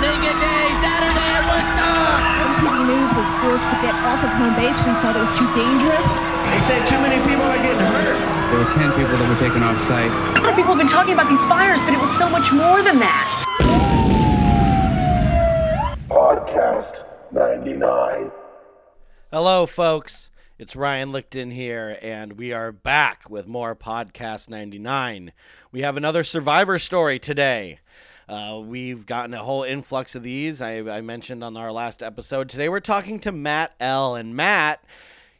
Sing a day, Saturday at Woodstock! MTV News was forced to get off of home base. We felt it was too dangerous. They said too many people are getting hurt. There were 10 people that were taken off site. A lot of people have been talking about these fires, but it was so much more than that. Podcast 99. Hello, folks. It's Ryan Lichten here, and we are back with more Podcast 99. We have another survivor story today. Uh, we've gotten a whole influx of these. I, I mentioned on our last episode. Today we're talking to Matt L. And Matt,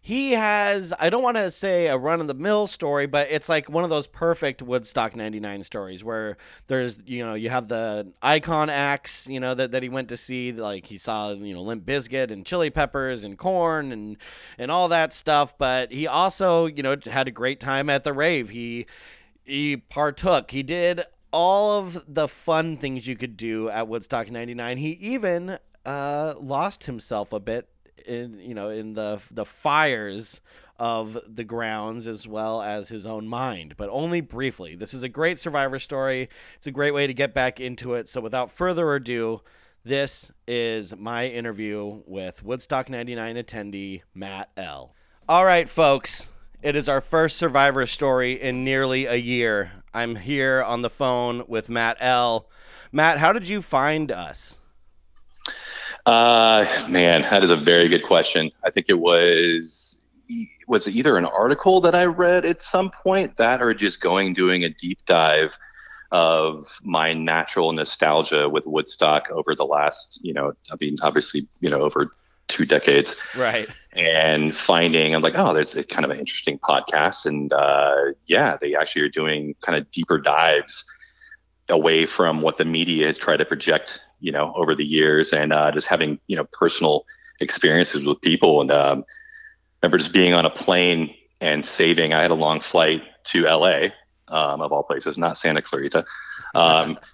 he has, I don't want to say a run of the mill story, but it's like one of those perfect Woodstock 99 stories where there's, you know, you have the icon acts, you know, that, that he went to see. Like he saw, you know, Limp Bizkit and Chili Peppers and Korn and, and all that stuff. But he also, you know, had a great time at the rave. He, he partook. He did all of the fun things you could do at Woodstock 99. He even uh, lost himself a bit in you know in the the fires of the grounds as well as his own mind, but only briefly. This is a great survivor story. It's a great way to get back into it. So without further ado, this is my interview with Woodstock 99 attendee Matt L. All right, folks. It is our first survivor story in nearly a year. I'm here on the phone with Matt L. Matt, how did you find us? Uh, man, that is a very good question. I think it was was either an article that I read at some point that or just going doing a deep dive of my natural nostalgia with Woodstock over the last, you know, I mean, obviously, you know, over two decades. Right. And finding, I'm like, oh, there's a kind of an interesting podcast. And uh, yeah, they actually are doing kind of deeper dives away from what the media has tried to project, you know, over the years and uh, just having, you know, personal experiences with people. And um, remember just being on a plane and saving, I had a long flight to LA, um, of all places, not Santa Clarita. Um,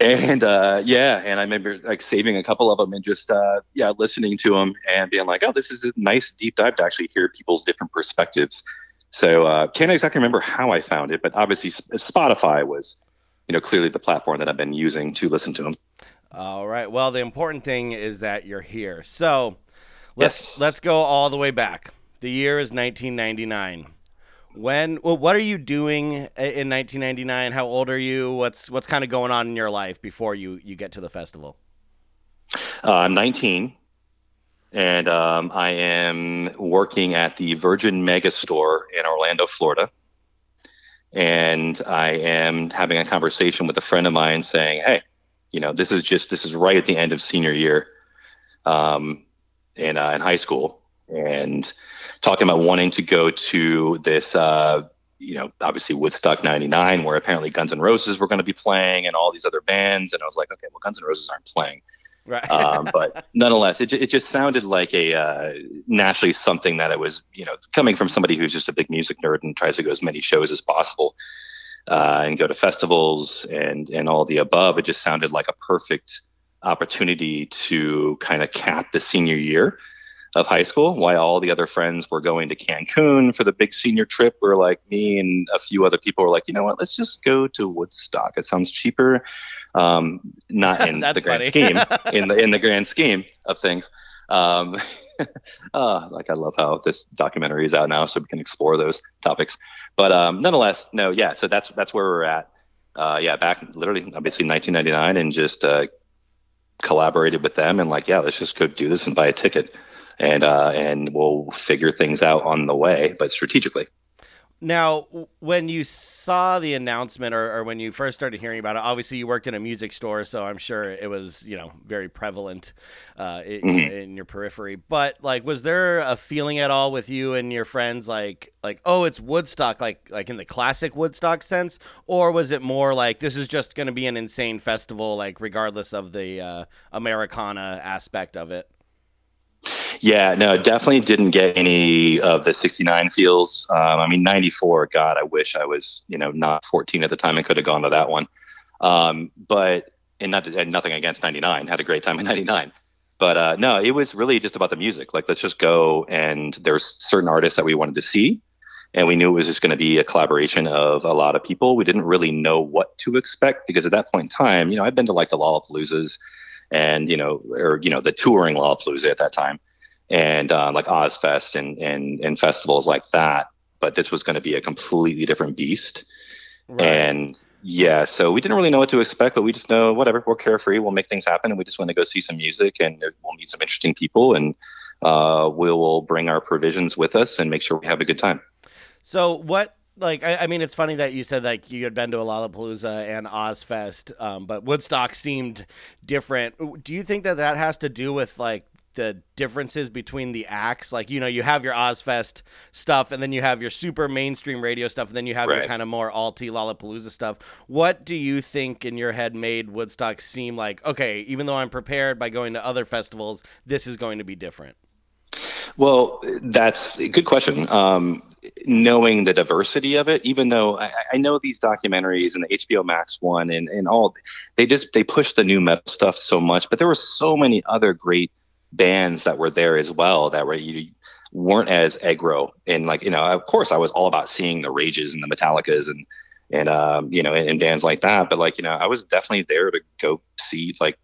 and uh, yeah, and I remember like saving a couple of them and just uh, yeah, listening to them and being like, oh, this is a nice deep dive to actually hear people's different perspectives. So uh, can't exactly remember how I found it, but obviously Spotify was, you know, clearly the platform that I've been using to listen to them. All right. Well, the important thing is that you're here. So let's Yes. let's go all the way back. The year is 1999. When well, what are you doing in 1999? How old are you? What's what's kind of going on in your life before you you get to the festival? Uh, I'm 19, and um, I am working at the Virgin Mega Store in Orlando, Florida. And I am having a conversation with a friend of mine saying, "Hey, you know, this is just this is right at the end of senior year, um, in uh, in high school, and talking about wanting to go to this." Uh, you know, obviously Woodstock 99, where apparently Guns N' Roses were going to be playing and all these other bands. And I was like, okay, well, Guns N' Roses aren't playing Right. um, but nonetheless, it, it just sounded like a uh, naturally something that it was, you know, coming from somebody who's just a big music nerd and tries to go as many shows as possible uh, and go to festivals and and all the above. It just sounded like a perfect opportunity to kind of cap the senior year of high school while all the other friends were going to Cancun for the big senior trip. Where like me and a few other people were like, you know what, let's just go to Woodstock. It sounds cheaper. Um, not in the grand scheme, in the in the grand scheme of things. Um, uh, like I love how this documentary is out now, so we can explore those topics. But um, nonetheless, no, yeah. So that's that's where we're at. Uh, yeah, back literally, obviously 1999, and just uh, collaborated with them and like, yeah, let's just go do this and buy a ticket, and uh, and we'll figure things out on the way, but strategically. Now, when you saw the announcement or, or when you first started hearing about it, obviously you worked in a music store, so I'm sure it was, you know, very prevalent uh, in, Mhm. in your periphery. But like, was there a feeling at all with you and your friends, like, like, oh, it's Woodstock, like, like in the classic Woodstock sense, or was it more like this is just going to be an insane festival, like regardless of the uh, Americana aspect of it? Yeah, no, definitely didn't get any of the 69 feels. Um, I mean, 94, God, I wish I was, you know, not 14 at the time and could have gone to that one. Um, but, and not and nothing against 99, had a great time in 99. But uh, no, it was really just about the music. Like, let's just go and there's certain artists that we wanted to see. And we knew it was just going to be a collaboration of a lot of people. We didn't really know what to expect because at that point in time, you know, I've been to like the Lollapaloozas and you know, or you know, the touring Lollapalooza at that time, and uh, like Ozzfest and and and festivals like that. But this was going to be a completely different beast. Right. And yeah, so we didn't really know what to expect, but we just know whatever, we're carefree, we'll make things happen, and we just want to go see some music, and we'll meet some interesting people, and uh, we will bring our provisions with us and make sure we have a good time. So what? Like, I, I mean, it's funny that you said like you had been to a Lollapalooza and Ozzfest, um, but Woodstock seemed different. Do you think that that has to do with like the differences between the acts. Like, you know, you have your Ozzfest stuff, and then you have your super mainstream radio stuff, and then you have your kind of more alti Lollapalooza stuff. What do you think in your head made Woodstock seem like, okay, even though I'm prepared by going to other festivals, this is going to be different? Well, that's a good question. Um, knowing the diversity of it, even though I, I know these documentaries and the HBO Max one and, and all, they just they push the nu metal stuff so much. But there were so many other great bands that were there as well that were you weren't as aggro. And like you know of course I was all about seeing the Rages and the Metallicas and and um, you know and, and bands like that. But like you know I was definitely there to go see like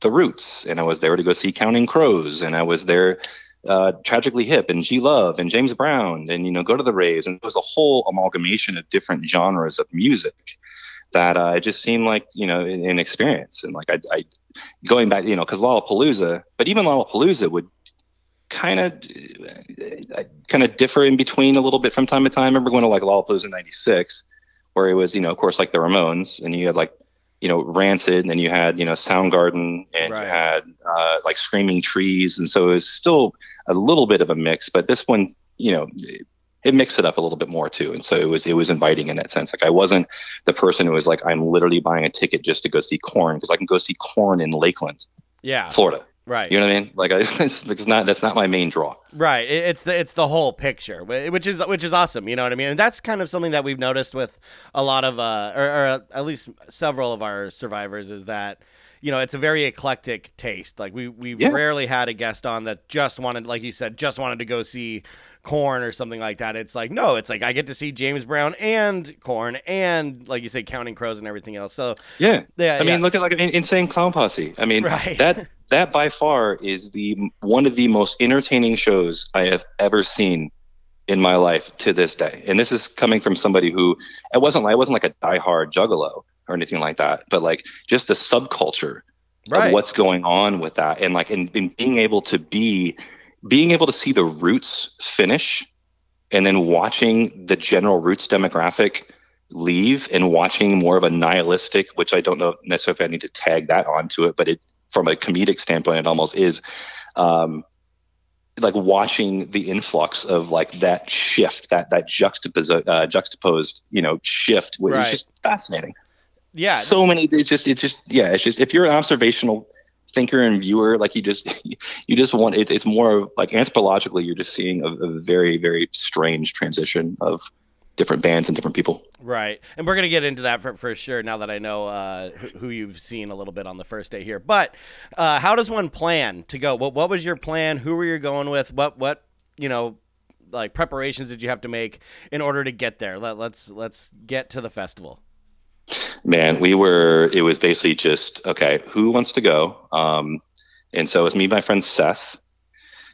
the Roots and I was there to go see Counting Crows and I was there uh, Tragically Hip and G Love and James Brown and you know go to the Rays and it was a whole amalgamation of different genres of music that uh, it just seemed like you know an, an experience and like I, I going back you know because Lollapalooza but even Lollapalooza would kind of kind of differ in between a little bit from time to time. I remember going to like Lollapalooza '96 where it was you know of course like the Ramones and you had like you know Rancid and then you had you know Soundgarden and Right. you had uh, like Screaming Trees and so it was still a little bit of a mix but this one you know it, mixed it up a little bit more too and so it was it was inviting in that sense like I wasn't the person who was like I'm literally buying a ticket just to go see Korn because I can go see Korn in Lakeland Yeah, Florida right. you know what I mean like I, it's, it's not that's not my main draw Right. It's the it's the whole picture, which is which is awesome. You know what I mean? And that's kind of something that we've noticed with a lot of, uh, or, or at least several of our survivors, is that you know it's a very eclectic taste. Like we we've Yeah. rarely had a guest on that just wanted, like you said, just wanted to go see Korn or something like that. It's like no, it's like I get to see James Brown and Korn and like you say, Counting Crows and everything else. So Yeah. Yeah, I mean, yeah. look at like an insane clown posse. I mean, Right. that that by far is the one of the most entertaining shows I have ever seen in my life to this day. And this is coming from somebody who it wasn't like I wasn't like a diehard juggalo or anything like that, but like just the subculture right, of what's going on with that and like and, and being able to be being able to see the roots finish and then watching the general roots demographic leave and watching more of a nihilistic which i don't know necessarily if i need to tag that onto it but it from a comedic standpoint it almost is um like watching the influx of like that shift that that juxtapose uh, juxtaposed you know shift which Right. is just fascinating yeah, so many it's just it's just yeah it's just if you're an observational thinker and viewer like you just you just want it, it's more of like anthropologically you're just seeing a, a very very strange transition of different bands and different people Right, and we're gonna get into that for, for sure. Now that I know uh, who you've seen a little bit on the first day here, but uh, how does one plan to go? What What was your plan? Who were you going with? What What you know, like preparations did you have to make in order to get there? Let, let's Let's get to the festival. Man we were it was basically just okay who wants to go? Um and so it was me my friend seth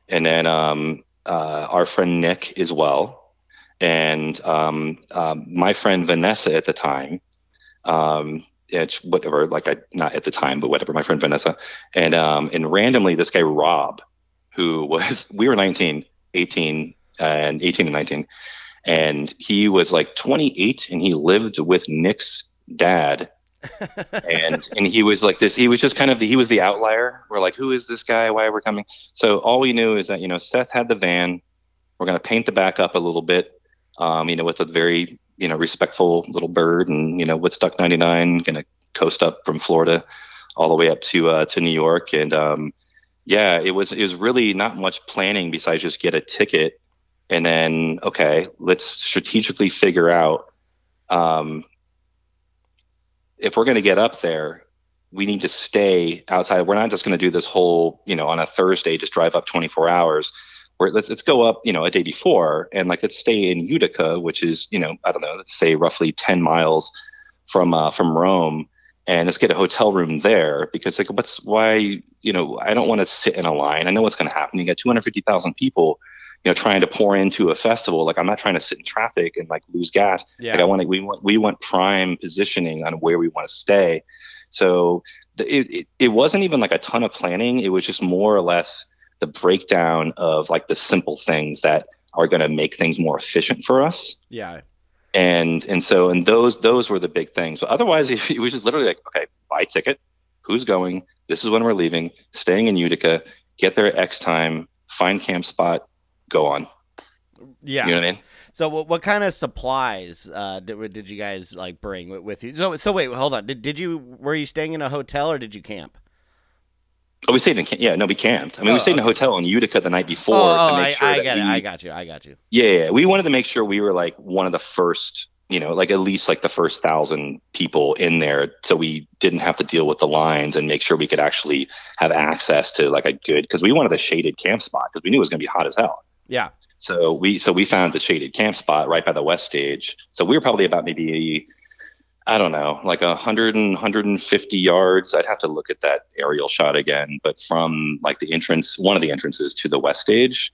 and then um uh our friend nick as well. And um, um my friend vanessa at the time um it's whatever like i not at the time but whatever my friend vanessa. And um and randomly this guy rob who was we were 19 18 and 18 and 19 and he was like 28 and he lived with nick's dad. And and he was like this he was just kind of the, he was the outlier. We're like who is this guy? Why are we coming? So all we knew is that you know seth had the van. We're going to paint the back up a little bit um, you know with a very you know respectful little bird and you know woodstock 99 going to coast up from florida all the way up to uh, to new york. And um, yeah it was it was really not much planning besides just get a ticket. And then okay let's strategically figure out um, if we're going to get up there we need to stay outside we're not just going to do this whole you know on a thursday just drive up 24 hours let's let's go up you know a day before and like let's stay in utica which is you know i don't know let's say roughly 10 miles from uh, from rome and let's get a hotel room there because like what's why you know I don't want to sit in a line. I know what's going to happen. You get 250,000 people, you know, trying to pour into a festival. Like I'm not trying to sit in traffic and like lose gas. Yeah. Like I want to, we want we want prime positioning on where we want to stay. So the, it, it it wasn't even like a ton of planning. It was just more or less the breakdown of like the simple things that are going to make things more efficient for us Yeah. and and so and those those were the big things but otherwise it, it was just literally like okay buy ticket who's going this is when we're leaving staying in utica get there at x time find camp spot go on Yeah. you know what i mean So what, what kind of supplies uh, did, did you guys like bring with, with you? So so wait, hold on. Did, did you were you staying in a hotel or did you camp? oh we stayed in camp yeah no we camped i mean Oh, we stayed in a hotel in utica the night before oh, to oh, make I, sure I that get it. we- I got you. I got you. yeah, yeah we wanted to make sure we were like one of the first you know like at least like the first thousand people in there so we didn't have to deal with the lines and make sure we could actually have access to like a good because we wanted a shaded camp spot because we knew it was going to be hot as hell Yeah. So we so we found the shaded camp spot right by the west stage. So we were probably about maybe I don't know, like a hundred and hundred and fifty yards. I'd have to look at that aerial shot again, but from like the entrance, one of the entrances to the west stage,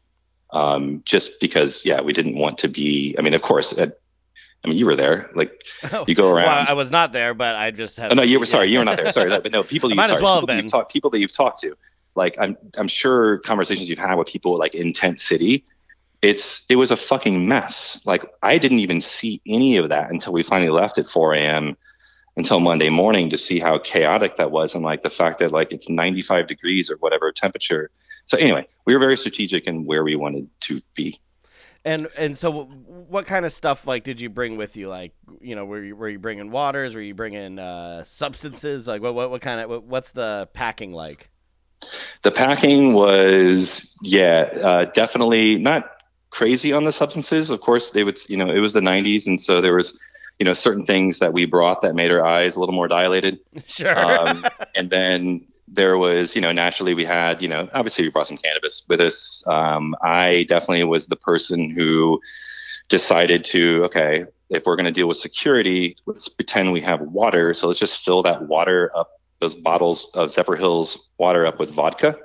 um, just because yeah, we didn't want to be. I mean, of course, at, I mean you were there. Like you go around. Well, I was not there, but I just have. Oh, no, you were sorry, you were not there. Sorry, but no, people you might as well have people been. you've talked people that you've talked to. Like I'm I'm sure conversations you've had with people like in Tent City, it's it was a fucking mess. Like I didn't even see any of that until we finally left at 4 a.m. until Monday morning to see how chaotic that was and like the fact that like it's 95 degrees or whatever temperature. So anyway, we were very strategic in where we wanted to be. And and so, what kind of stuff like did you bring with you? Like, you know, were you were you bringing waters? Were you bringing uh, substances? Like, what what what kind of what, what's the packing like? The packing was, yeah, uh, definitely not crazy on the substances. Of course, they would, you know, it was the 90s, and so there was, you know, certain things that we brought that made our eyes a little more dilated. Sure. Um, and then there was, you know, naturally we had, you know, obviously we brought some cannabis with us. Um, I definitely was the person who decided to, okay, if we're going to deal with security, let's pretend we have water. So let's just fill that water up, those bottles of Zephyrhills water up with vodka,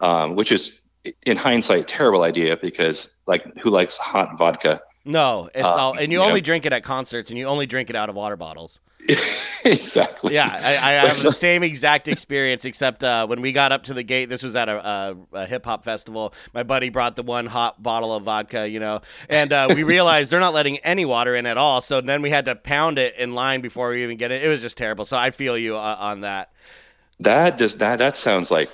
um, which is in hindsight terrible idea because like who likes hot vodka? No, it's uh, all, and you you only know- drink it at concerts, and you only drink it out of water bottles. exactly. Yeah, I, I have the same exact experience, except uh, when we got up to the gate, this was at a, a, a hip hop festival. My buddy brought the one hot bottle of vodka, you know, and uh, we realized they're not letting any water in at all. So then we had to pound it in line before we even get it. It was just terrible. So I feel you uh, on that. That does that that sounds like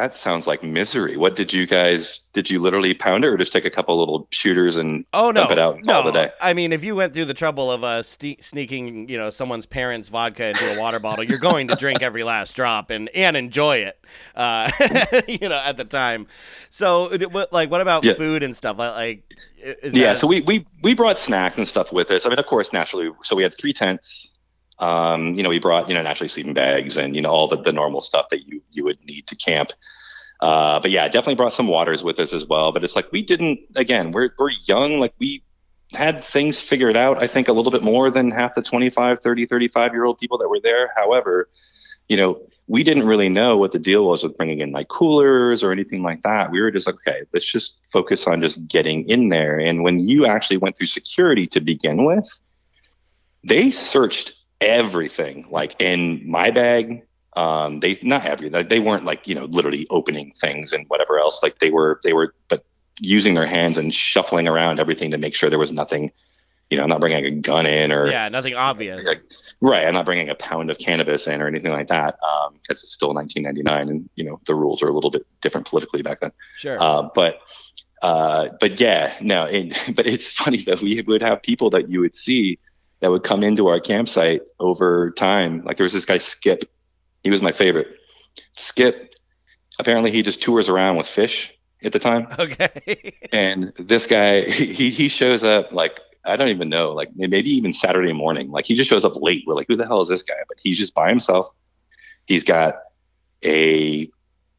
that sounds like misery. What did you guys did you literally pound it or just take a couple little shooters and Oh no, dump it out no. it day? I mean, if you went through the trouble of uh, ste- sneaking, you know, someone's parents' vodka into a water bottle, you're going to drink every last drop and and enjoy it, uh, you know, at the time. So, like, what about Yeah. food and stuff? Like, like, is Yeah, that- so we, we we brought snacks and stuff with us. I mean, of course, naturally. So we had three tents. Um, you know, we brought you know naturally sleeping bags and you know all the, the normal stuff that you you would need to camp. Uh, but yeah, definitely brought some waters with us as well. But it's like we didn't. Again, we're we're young. Like we had things figured out. I think a little bit more than half the 25, 30, 35 year old people that were there. However, you know, we didn't really know what the deal was with bringing in like coolers or anything like that. We were just like, okay, let's just focus on just getting in there. And when you actually went through security to begin with, they searched everything like in my bag. Um, they not everything. They weren't like you know literally opening things and whatever else. Like they were they were but using their hands and shuffling around everything to make sure there was nothing. You know, I'm not bringing a gun in or yeah, nothing obvious. like, right. I'm not bringing a pound of cannabis in or anything like that because it's still 1999 and you know the rules are a little bit different politically back then. Sure. Uh, but uh, but yeah, no. It, but it's funny that we would have people that you would see that would come into our campsite over time. Like there was this guy Skip. He was my favorite. Skip. Apparently, he just tours around with Phish at the time okay. and this guy he he shows up like I don't even know like maybe even Saturday morning like he just shows up late we're like who the hell is this guy but he's just by himself he's got a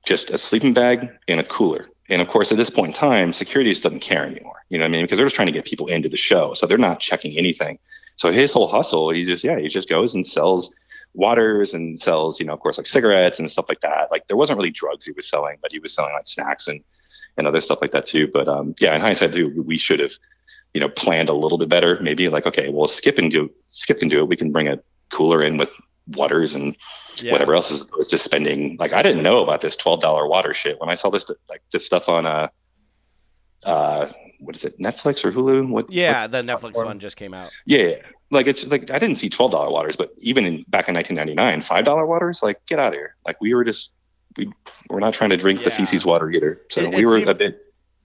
just a sleeping bag and a cooler and of course at this point in time security just doesn't care anymore you know what I mean because they're just trying to get people into the show so they're not checking anything so his whole hustle he just yeah he just goes and sells waters and sells, you know, of course, like cigarettes and stuff like that. Like there wasn't really drugs he was selling, but he was selling like snacks and and other stuff like that too. But um, yeah, in hindsight, too, we should have, you know, planned a little bit better. Maybe like, okay, well, Skip and do Skip can do it. We can bring a cooler in with waters and Yeah. whatever else as opposed to spending like I didn't know about this twelve dollar water shit when I saw this like this stuff on uh uh what is it Netflix or Hulu what Yeah, what the Netflix platform? one just came out. yeah, yeah. like it's like I didn't see twelve dollar waters but even in back in 1999 five dollar waters like get out of here like we were just we we're not trying to drink the feces water either so It- we it were seemed- a bit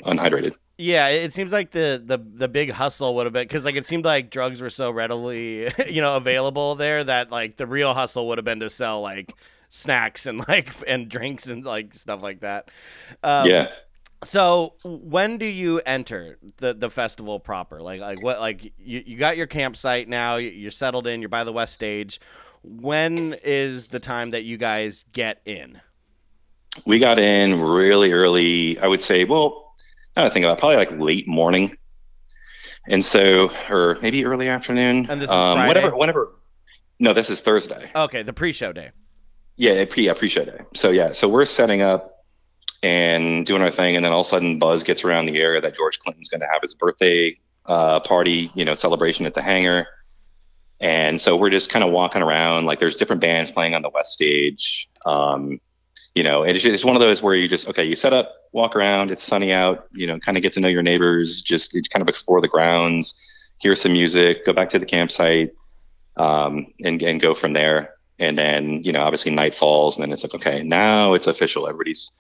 unhydrated Yeah, it it seems like the the the big hustle would have been because like it seemed like drugs were so readily you know available there that like the real hustle would have been to sell like snacks and like and drinks and like stuff like that. Um, yeah So when do you enter the the festival proper? Like like what like you, you got your campsite now. you- You're settled in. You're by the west stage. When is the time that you guys get in? we got in really early. I would say, well, now that I think about it, probably like late morning, and so or maybe early afternoon. And this is um, Friday? whatever, whenever. No, this is Thursday. Okay, the pre-show day. Yeah, pre yeah, pre-show day. So yeah, so we're setting up and doing our thing, and then all of a sudden, buzz gets around the area that George Clinton's going to have his birthday uh, party, you know, celebration at the hangar. And so we're just kind of walking around, like there's different bands playing on the west stage. Um, you know, it's, it's one of those where you just okay, you set up, walk around, it's sunny out, you know, kind of get to know your neighbors, just kind of explore the grounds, hear some music, go back to the campsite, um, and and go from there. And then you know, obviously night falls, and then it's like okay, now it's official. Everybody's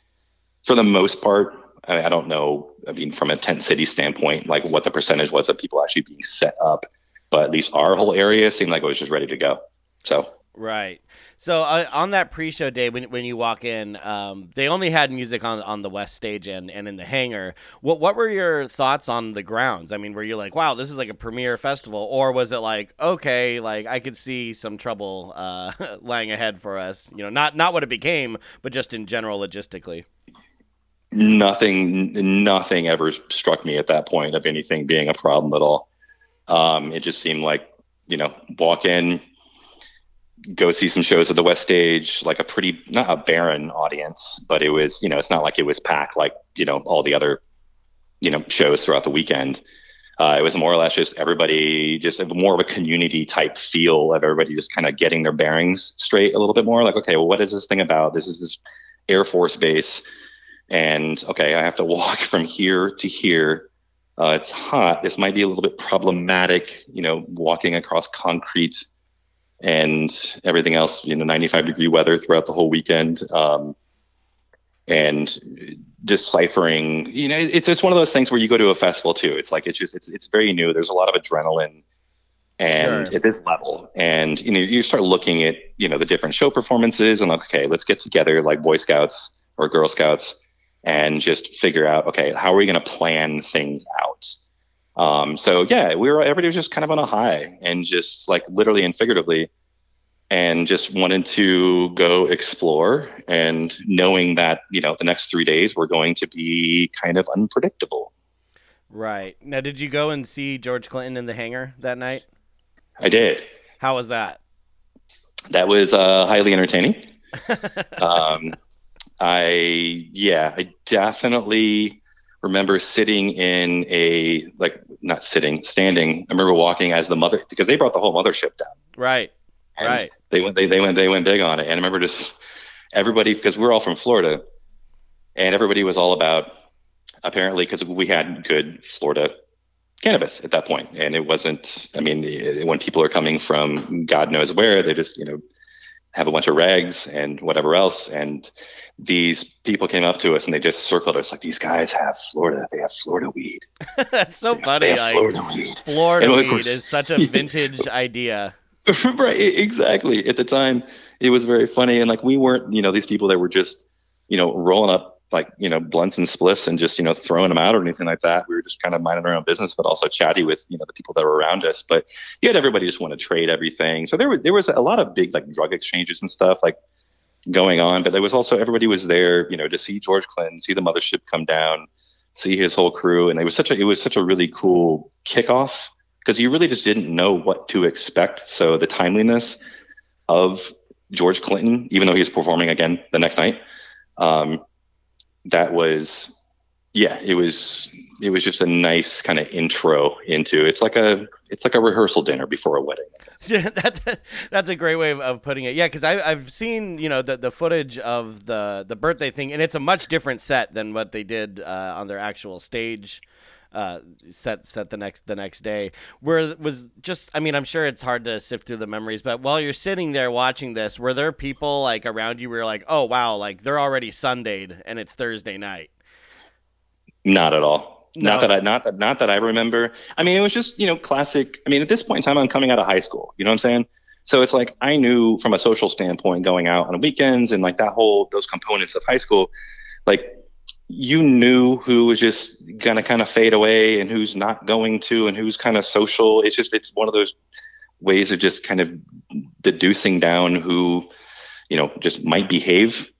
for the most part. I, I don't know. I mean, from a tent city standpoint, like what the percentage was of people actually being set up, but at least our whole area seemed like it was just ready to go. So Right. So uh, on that pre-show day, when when you walk in, um, they only had music on on the west stage and, and in the hangar. What what were your thoughts on the grounds? I mean, were you like, wow, this is like a premier festival, or was it like, okay, like I could see some trouble uh, lying ahead for us? You know, not not what it became, but just in general logistically. Nothing nothing ever struck me at that point of anything being a problem at all. Um, it just seemed like you know walk in go see some shows at the west stage like a pretty not a barren audience but it was you know it's not like it was packed like you know all the other you know shows throughout the weekend. Uh, it was more or less just everybody just more of a community type feel of everybody just kind of getting their bearings straight a little bit more like okay well what is this thing about? This is this air force base and okay, I have to walk from here to here. Uh, it's hot. This might be a little bit problematic, you know, walking across concrete and everything else, you know, 95 degree weather throughout the whole weekend. Um, and deciphering, you know, it's just one of those things where you go to a festival too. It's like, it's just, it's, it's very new. There's a lot of adrenaline and Sure. at this level and you know you start looking at you know the different show performances and like okay let's get together like boy scouts or girl scouts and just figure out okay how are we going to plan things out um, so yeah we were everybody was just kind of on a high and just like literally and figuratively and just wanted to go explore and knowing that you know the next three days were going to be kind of unpredictable Right. Now, did you go and see George Clinton in the hangar that night? i did How was that? that was uh, highly entertaining um, I yeah, I definitely remember sitting in a like not sitting, standing. I remember walking as the mother because they brought the whole mothership down. Right. And Right. They went they, they went they went big on it. And I remember just everybody because we're all from Florida and everybody was all about apparently because we had good Florida cannabis at that point and it wasn't i mean eh, when people are coming from god knows where they just you know have a bunch of rags and whatever else and these people came up to us and they just circled us like these guys have florida. They have florida weed. That's so they funny. have Like florida weed. Florida And weed course- is such a vintage idea. right exactly. At the time it was very funny and like we weren't you know these people that were just you know rolling up like you know blunts and spliffs and just you know throwing them out or anything like that. We were just kind of minding our own business but also chatty with you know the people that were around us. But you had everybody just want to trade everything. So there was there was a lot of big like drug exchanges and stuff. Like going on but there was also everybody was there you know to see george clinton see the mothership come down see his whole crew and it was such a it was such a really cool kickoff because you really just didn't know what to expect so the timeliness of George Clinton, even though he was performing again the next night. Um, that was, yeah, it was it was just a nice kind of intro into it's like a it's like a rehearsal dinner before a wedding. Yeah, that, that's a great way of, of putting it. Yeah, because I've seen you know the, the footage of the the birthday thing, and it's a much different set than what they did uh, on their actual stage uh, set set the next the next day. Where was just I mean I'm sure it's hard to sift through the memories, but while you're sitting there watching this, were there people like around you where you're like, oh wow, like they're already Sundayed and it's Thursday night? Not at all. No. Not that I not that not that I remember. I mean, it was just you know classic. I mean, at this point in time, I'm coming out of high school. You know what I'm saying? So it's like I knew from a social standpoint, going out on weekends and like that whole those components of high school, like you knew who was just gonna kind of fade away and who's not going to and who's kind of social. It's just it's one of those ways of just kind of deducing down who you know just might behave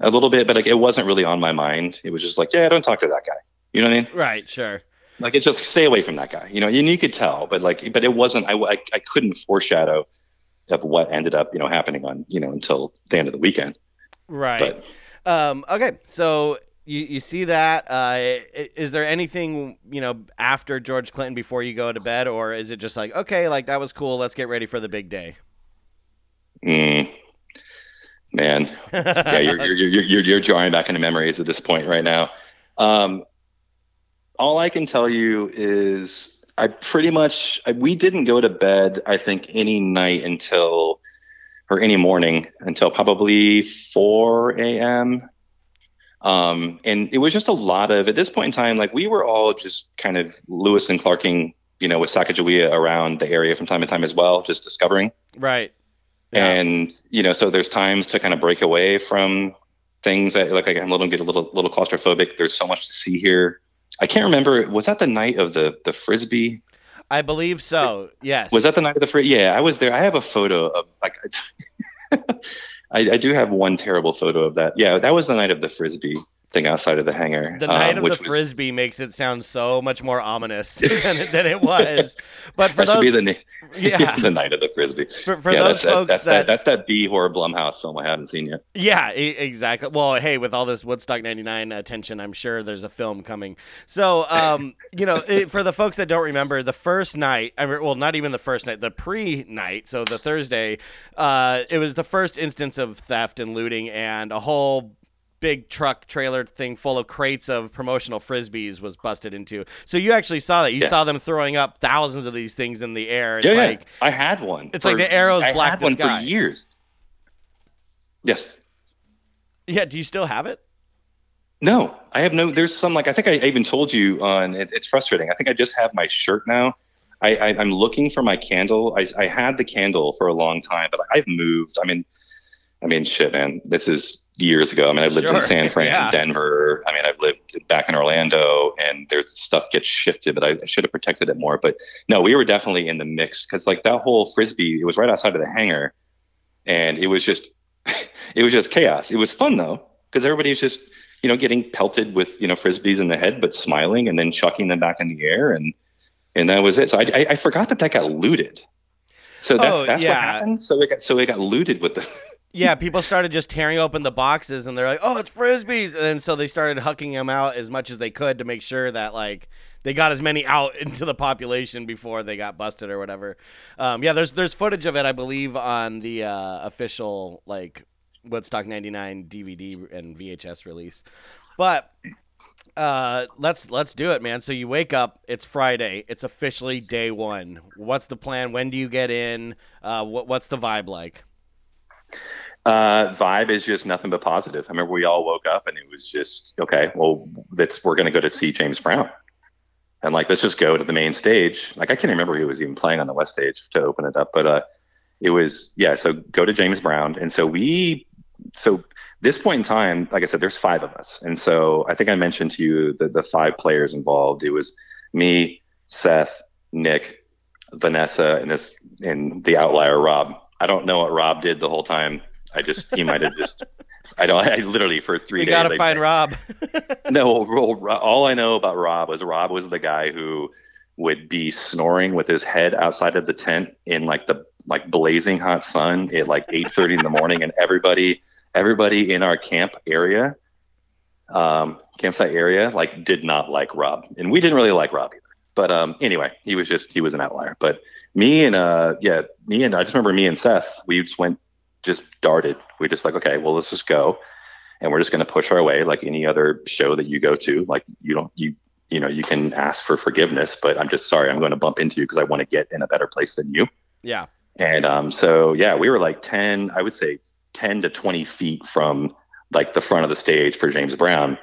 a little bit, but like it wasn't really on my mind. It was just like, yeah, don't talk to that guy. You know what I mean? Right, sure. Like it just stay away from that guy. You know, and you could tell, but like, but it wasn't. I, I, I couldn't foreshadow of what ended up, you know, happening on, you know, until the end of the weekend. Right. Um, okay, so you, you see that. Uh, is there anything you know after George Clinton before you go to bed, or is it just like okay, like that was cool, let's get ready for the big day? Mm, man, yeah, you're, you're, you're, you're, you're drawing back into memories at this point right now. Um, all I can tell you is I pretty much, I, we didn't go to bed, I think, any night until, or any morning until probably 4 a.m. Um, and it was just a lot of, at this point in time, like we were all just kind of Lewis and Clarking, you know, with Sacagawea around the area from time to time as well, just discovering. Right. Yeah. And you know, so there's times to kind of break away from things that like I'm a little get a little little claustrophobic. There's so much to see here. I can't remember. Was that the night of the the frisbee? I believe so. Yes. Was that the night of the frisbee? Yeah, I was there. I have a photo of like. I, I do have one terrible photo of that. Yeah, that was the night of the frisbee thing outside of the hangar. The night um, of which the was- frisbee makes it sound so much more ominous than, it, than it was. But for That should those, be the, yeah. the night of the frisbee. For- for yeah, those that's, that- folks that's that- that's that B horror Blumhouse film I haven't seen yet. Yeah, exactly. Well, hey, with all this Woodstock 99 attention, I'm sure there's a film coming. So, um, you know, it, for the folks that don't remember, the first night, I mean, well, not even the first night, the pre night, so the Thursday, uh, it was the first instance of theft and looting, and a whole big truck trailer thing full of crates of promotional frisbees was busted into. So you actually saw that. You Yeah. saw them throwing up thousands of these things in the air. It's yeah, like yeah. I had one. it's like the arrows I black had one sky. for years. Yes. Yeah, do you still have it? No, I have no. There's some like I think I even told you on. It, it's frustrating. I think I just have my shirt now. I, I I'm looking for my candle. I I had the candle for a long time, but I've moved. I mean, I mean, shit, man. This is years ago. I mean, I've lived Sure, in San Fran, yeah. Denver. I mean, I've lived back in Orlando, and there's stuff gets shifted, but I, I should have protected it more. But no, we were definitely in the mix because like that whole frisbee, it was right outside of the hangar, and it was just, it was just chaos. It was fun though because everybody was just, you know, getting pelted with you know frisbees in the head, but smiling and then chucking them back in the air, and and that was it. So I I, I forgot that that got looted. So that's Oh, that's yeah. what happened. So it got so it got looted with the. Yeah, people started just tearing open the boxes and they're like, "Oh, it's frisbees," and then so they started hucking them out as much as they could to make sure that like they got as many out into the population before they got busted or whatever. Um, yeah, there's there's footage of it, I believe, on the uh, official like Woodstock '99 DVD and VHS release. But uh, let's let's do it, man. So you wake up, it's Friday, it's officially day one. What's the plan? When do you get in? Uh, what what's the vibe like? Uh, vibe is just nothing but positive. I remember we all woke up and it was just okay. Well, that's we're gonna go to see James Brown, and like let's just go to the main stage. Like I can't remember who was even playing on the west stage to open it up, but uh, it was yeah. So go to James Brown, and so we so this point in time, like I said, there's five of us, and so I think I mentioned to you the the five players involved. It was me, Seth, Nick, Vanessa, and this and the outlier Rob. I don't know what Rob did the whole time. I just he might have just. I don't. I literally for three We days. gotta I- find Rob. no, all I know about Rob was Rob was the guy who would be snoring with his head outside of the tent in like the like blazing hot sun at like 8:30 in the morning, and everybody everybody in our camp area, um, campsite area, like did not like Rob, and we didn't really like Rob either. But um, anyway, he was just he was an outlier. But me and uh, yeah, me and I just remember me and Seth, we just went just darted. We just like okay, well let's just go, and we're just going to push our way like any other show that you go to. Like you don't you you know you can ask for forgiveness, but I'm just sorry I'm going to bump into you because I want to get in a better place than you. Yeah. And um, so yeah, we were like 10, I would say 10 to 20 feet from like the front of the stage for James Brown.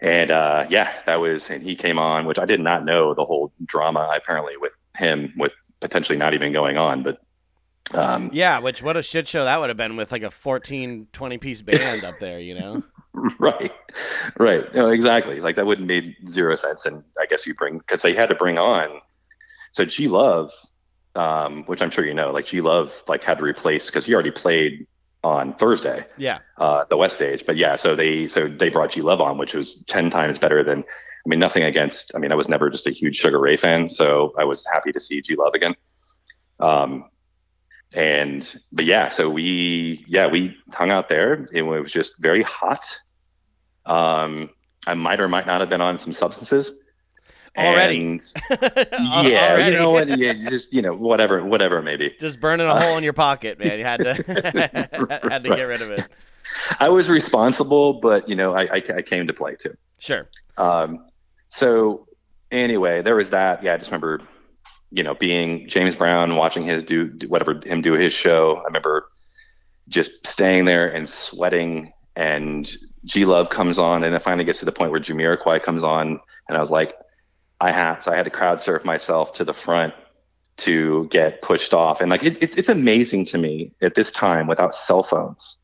And uh, yeah, that was, and he came on, which I did not know the whole drama apparently with him, with potentially not even going on. But um, Yeah, which what a shit show that would have been with like a 14, 20 piece band up there, you know? right, right, no, exactly. Like that would have made zero sense. And I guess you bring because they had to bring on. So G Love, um, which I'm sure you know, like G Love, like had to replace because he already played on Thursday. Yeah. uh, the West stage. But yeah, so they so they brought G Love on, which was ten times better than. I mean, nothing against. I mean, I was never just a huge Sugar Ray fan, so I was happy to see G Love again. Um, and but yeah, so we yeah we hung out there. It was just very hot. Um, I might or might not have been on some substances. Already. And, yeah, Already. you know what? Yeah, just you know whatever, whatever, maybe. Just burning a hole in your pocket, man. You had to had to get rid of it. I was responsible, but you know, I, I, I came to play too. Sure. Um, so anyway, there was that. Yeah, I just remember, you know, being James Brown, watching his do do whatever him do his show. I remember just staying there and sweating. And G Love comes on, and it finally gets to the point where Jamiroquai comes on, and I was like, I had so I had to crowd surf myself to the front to get pushed off. And like it, it's it's amazing to me at this time without cell phones.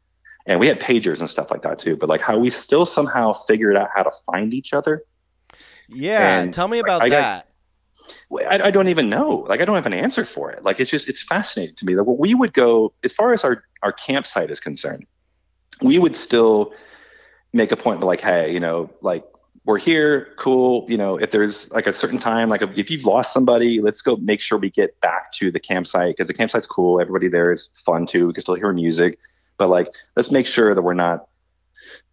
And we had pagers and stuff like that too, but like how we still somehow figured out how to find each other. Yeah. And, tell me about I that. I, I don't even know. Like I don't have an answer for it. Like it's just it's fascinating to me that what we would go as far as our our campsite is concerned. We would still make a point of like, hey, you know, like we're here, cool. You know, if there's like a certain time, like if you've lost somebody, let's go make sure we get back to the campsite because the campsite's cool. Everybody there is fun too. We can still hear music, but like let's make sure that we're not,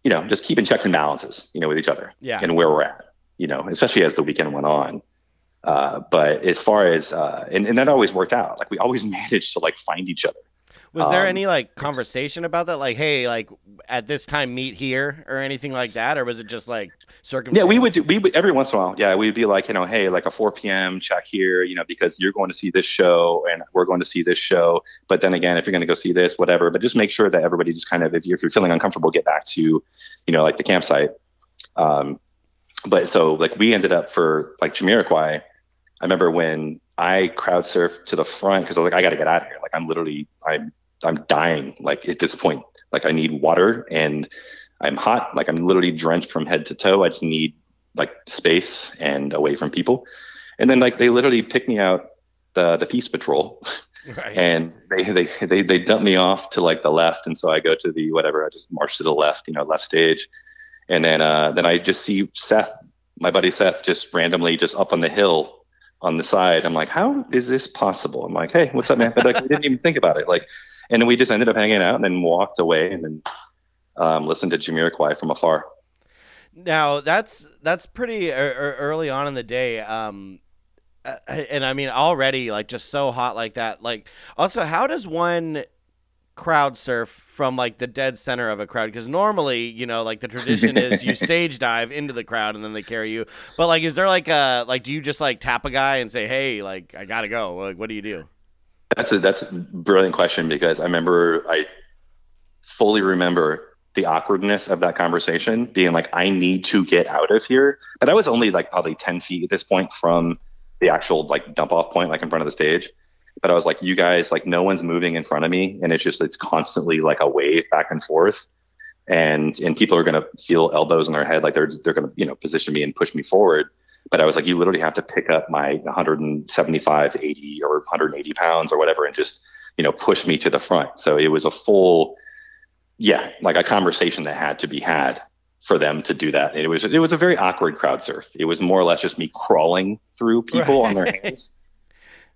you know, just keeping checks and balances, you know, with each other Yeah. and where we're at, you know, especially as the weekend went on. Uh, but as far as uh, and, and that always worked out. Like we always managed to like find each other. Was there Um, any like conversation about that? Like, hey, like at this time meet here or anything like that, or was it just like circumstance? Yeah, we would do we would every once in a while. Yeah, we'd be like, you know, hey, like a 4 p.m. check here, you know, because you're going to see this show and we're going to see this show. But then again, if you're going to go see this, whatever. But just make sure that everybody just kind of, if you're, if you're feeling uncomfortable, get back to, you know, like the campsite. Um, but so like we ended up for like Jamiroquai. I remember when I crowd surfed to the front because I was like, I got to get out of here. Like I'm literally, I'm, I'm dying. Like at this point, like I need water and I'm hot. Like I'm literally drenched from head to toe. I just need like space and away from people. And then like they literally picked me out the the peace patrol Right. and they they they they dump me off to like the left and so I go to the whatever I just march to the left you know left stage and then uh then I just see Seth my buddy Seth just randomly just up on the hill on the side I'm like how is this possible I'm like hey what's up man but like we didn't even think about it like and we just ended up hanging out and then walked away and then um, listened to Jamiroquai from afar Now that's that's pretty er, early on in the day. Um, and I mean already like just so hot like that. Like also, how does one crowd surf from like the dead center of a crowd? Because normally, you know, like the tradition is you stage dive into the crowd and then they carry you. But like, is there like a like do you just like tap a guy and say, hey, like I gotta go? Like, what do you do? That's a that's a brilliant question because I remember I fully remember the awkwardness of that conversation being like I need to get out of here. But I was only like probably ten feet at this point from the actual like dump off point, like in front of the stage. But I was like, you guys, like no one's moving in front of me, and it's just it's constantly like a wave back and forth, and and people are gonna feel elbows in their head, like they're they're gonna you know position me and push me forward. But I was like, you literally have to pick up my 175, 80, or 180 pounds or whatever, and just you know push me to the front. So it was a full, yeah, like a conversation that had to be had for them to do that. It was it was a very awkward crowd surf. It was more or less just me crawling through people on their hands.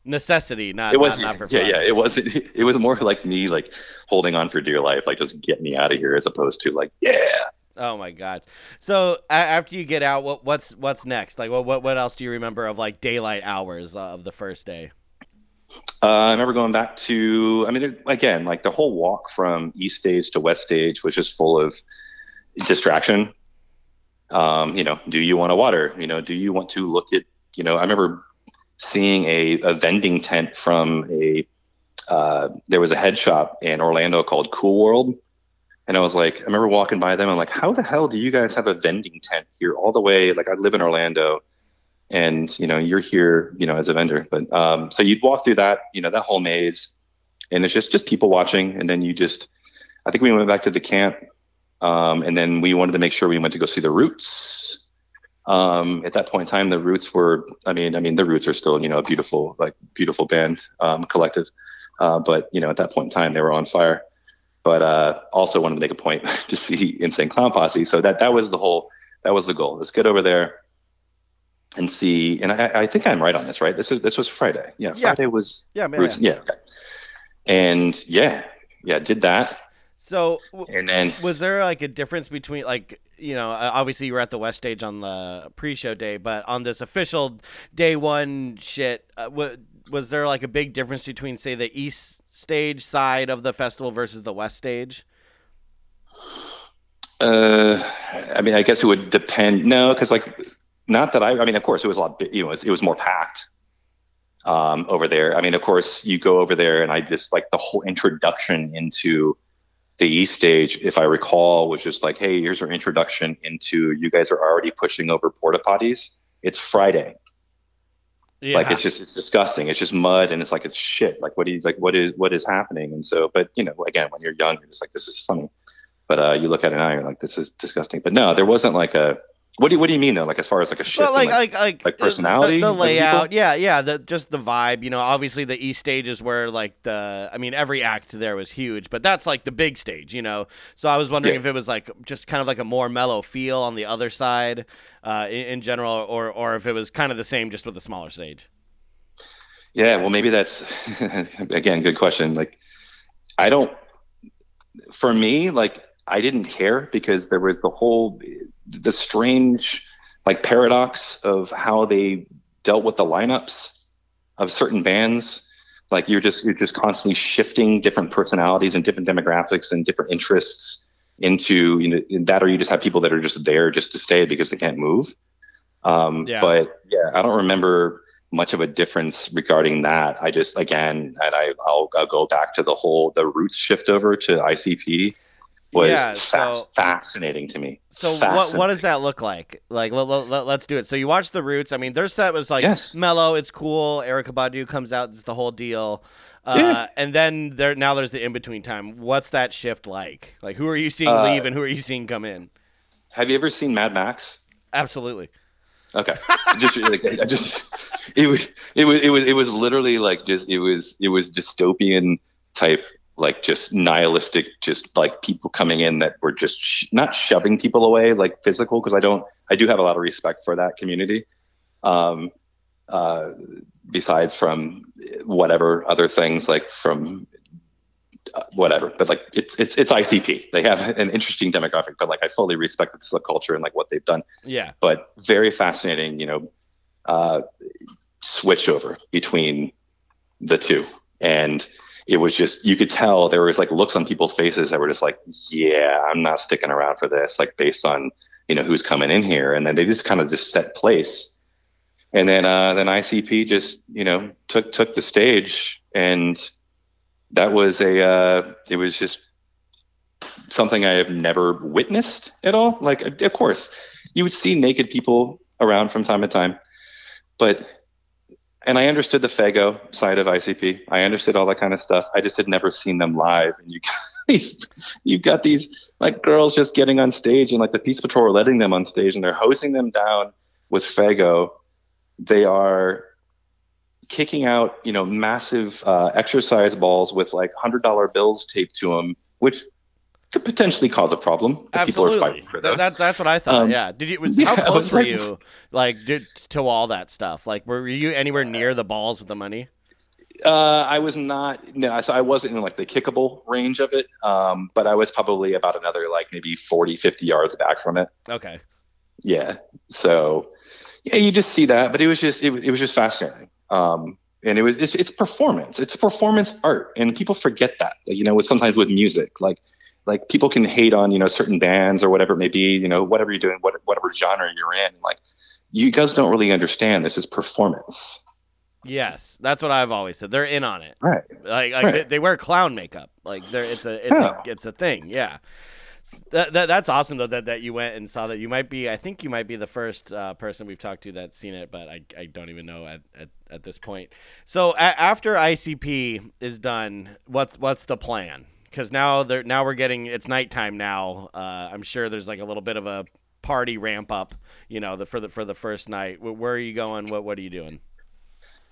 Necessity, not it was not, not for yeah, fun. yeah. It wasn't. It was more like me like holding on for dear life, like just get me out of here, as opposed to like yeah. Oh my god! So a- after you get out, what what's what's next? Like what what what else do you remember of like daylight hours of the first day? Uh, I remember going back to. I mean, again, like the whole walk from East Stage to West Stage was just full of distraction. Um, you know, do you want a water? You know, do you want to look at? You know, I remember seeing a, a vending tent from a. Uh, there was a head shop in Orlando called Cool World, and I was like, I remember walking by them. I'm like, how the hell do you guys have a vending tent here all the way? Like, I live in Orlando, and you know, you're here, you know, as a vendor. But um, so you'd walk through that, you know, that whole maze, and it's just just people watching, and then you just, I think we went back to the camp, um, and then we wanted to make sure we went to go see the Roots. Um, at that point in time, the Roots were, I mean, I mean, the Roots are still, you know, a beautiful, like, beautiful band, um, collective. Uh, but you know, at that point in time, they were on fire but uh, also wanted to make a point to see Insane Clown Posse. So that that was the whole that was the goal. Let's get over there and see. And I, I think I'm right on this, right? This is this was Friday. Yeah, Yeah. Friday was Yeah, man. Roots. Yeah, okay. And yeah, yeah, did that, So and then was there like a difference between like you know uh, obviously you were at the west stage on the pre-show day but on this official day one shit uh, wa- was there like a big difference between say the east stage side of the festival versus the west stage Uh, I mean, I guess it would depend. No, because like, not that I. I mean, of course, it was a lot. You know, it was, it was more packed um, over there. I mean, of course, you go over there, and I just like the whole introduction into the East stage. If I recall, was just like, hey, here's our introduction into. You guys are already pushing over porta potties. It's Friday. yeah Like it's just it's disgusting. It's just mud and it's like it's shit. Like what do you like what is what is happening? And so but you know, again, when you're young, you're just like, this is funny. But uh you look at it now, you're like, this is disgusting. But no, there wasn't like a what do you what do you mean though? Like as far as like a shift? Well, in, like, like, like, like uh, personality the, the layout, yeah, yeah, the just the vibe. You know, obviously the east stage is where like the, I mean, every act there was huge, but that's like the big stage, you know. So I was wondering Yeah. if it was like just kind of like a more mellow feel on the other side, uh, in, in general, or or if it was kind of the same just with a smaller stage. Yeah, well, maybe that's again good question. Like, I don't. For me, like I didn't care because there was the whole the strange like paradox of how they dealt with the lineups of certain bands. Like you're just you're just constantly shifting different personalities and different demographics and different interests into you know in that, or you just have people that are just there just to stay because they can't move. Um, Yeah. But yeah, I don't remember much of a difference regarding that. I just again, and I I'll, I'll go back to the whole the roots shift over to ICP was Yeah, so- fascinating to me. So what what does that look like? Like let, let, us do it. So you watch the Roots. I mean, their set was like Yes. mellow. It's cool. Erykah Badu comes out. It's the whole deal. Uh, Yeah. And then there now there's the in between time. What's that shift like? Like who are you seeing Uh, leave and who are you seeing come in? Have you ever seen Mad Max? Absolutely. Okay, just like, just it was it was it was it was literally like just it was it was dystopian type like just nihilistic just like people coming in that were just sh- not shoving people away like physical because I don't I do have a lot of respect for that community. Um, uh, besides from whatever other things like from uh, whatever, but like it's it's it's ICP. They have an interesting demographic, but like I fully respect the subculture and like what they've done Yeah. but very fascinating, you know, uh, switch over between the two. And it was just, you could tell there was like looks on people's faces that were just like, yeah, I'm not sticking around for this, like based on, you know, who's coming in here. And then they just kind of just set place. And then, uh, then ICP just, you know, took, took the stage and that was a, uh, it was just something I have never witnessed at all. Like, of course, you would see naked people around from time to time, but and I understood the Faygo side of ICP. I understood all that kind of stuff. I just had never seen them live. And you these, you've got these like girls just getting on stage, and like the Peace Patrol are letting them on stage, and they're hosing them down with Faygo. They are kicking out, you know, massive uh, exercise balls with like hundred dollar bills taped to them, which could potentially cause a problem. if People are Absolutely. fighting for That, those. that, that's what I thought. Um, yeah. Did you? Was, yeah, how close were like- you? Like did, to all that stuff? Like were you anywhere near the balls with the money? Uh, I was not. No, so I wasn't in like the kickable range of it. Um, but I was probably about another like maybe 40, 50 yards back from it. Okay. Yeah. So yeah, you just see that, but it was just it, it was just fascinating. Um, and it was it's, it's performance. It's performance art, and people forget that. You know, sometimes with music, like like people can hate on you know certain bands or whatever it may be. You know, whatever you're doing, what, whatever genre you're in. Like you guys don't really understand. This is performance. Yes, that's what I've always said. They're in on it. Right. Like, like Right. They, they wear clown makeup. Like they're it's a it's Yeah. a it's a thing. Yeah. That, that that's awesome though that, that you went and saw that. You might be I think you might be the first uh, person we've talked to that's seen it, but I, I don't even know at, at, at this point. So a- after ICP is done, what's what's the plan? Because now they're now we're getting it's nighttime now. Uh, I'm sure there's like a little bit of a party ramp up, you know, the for the for the first night. Wh- Where are you going? What what are you doing?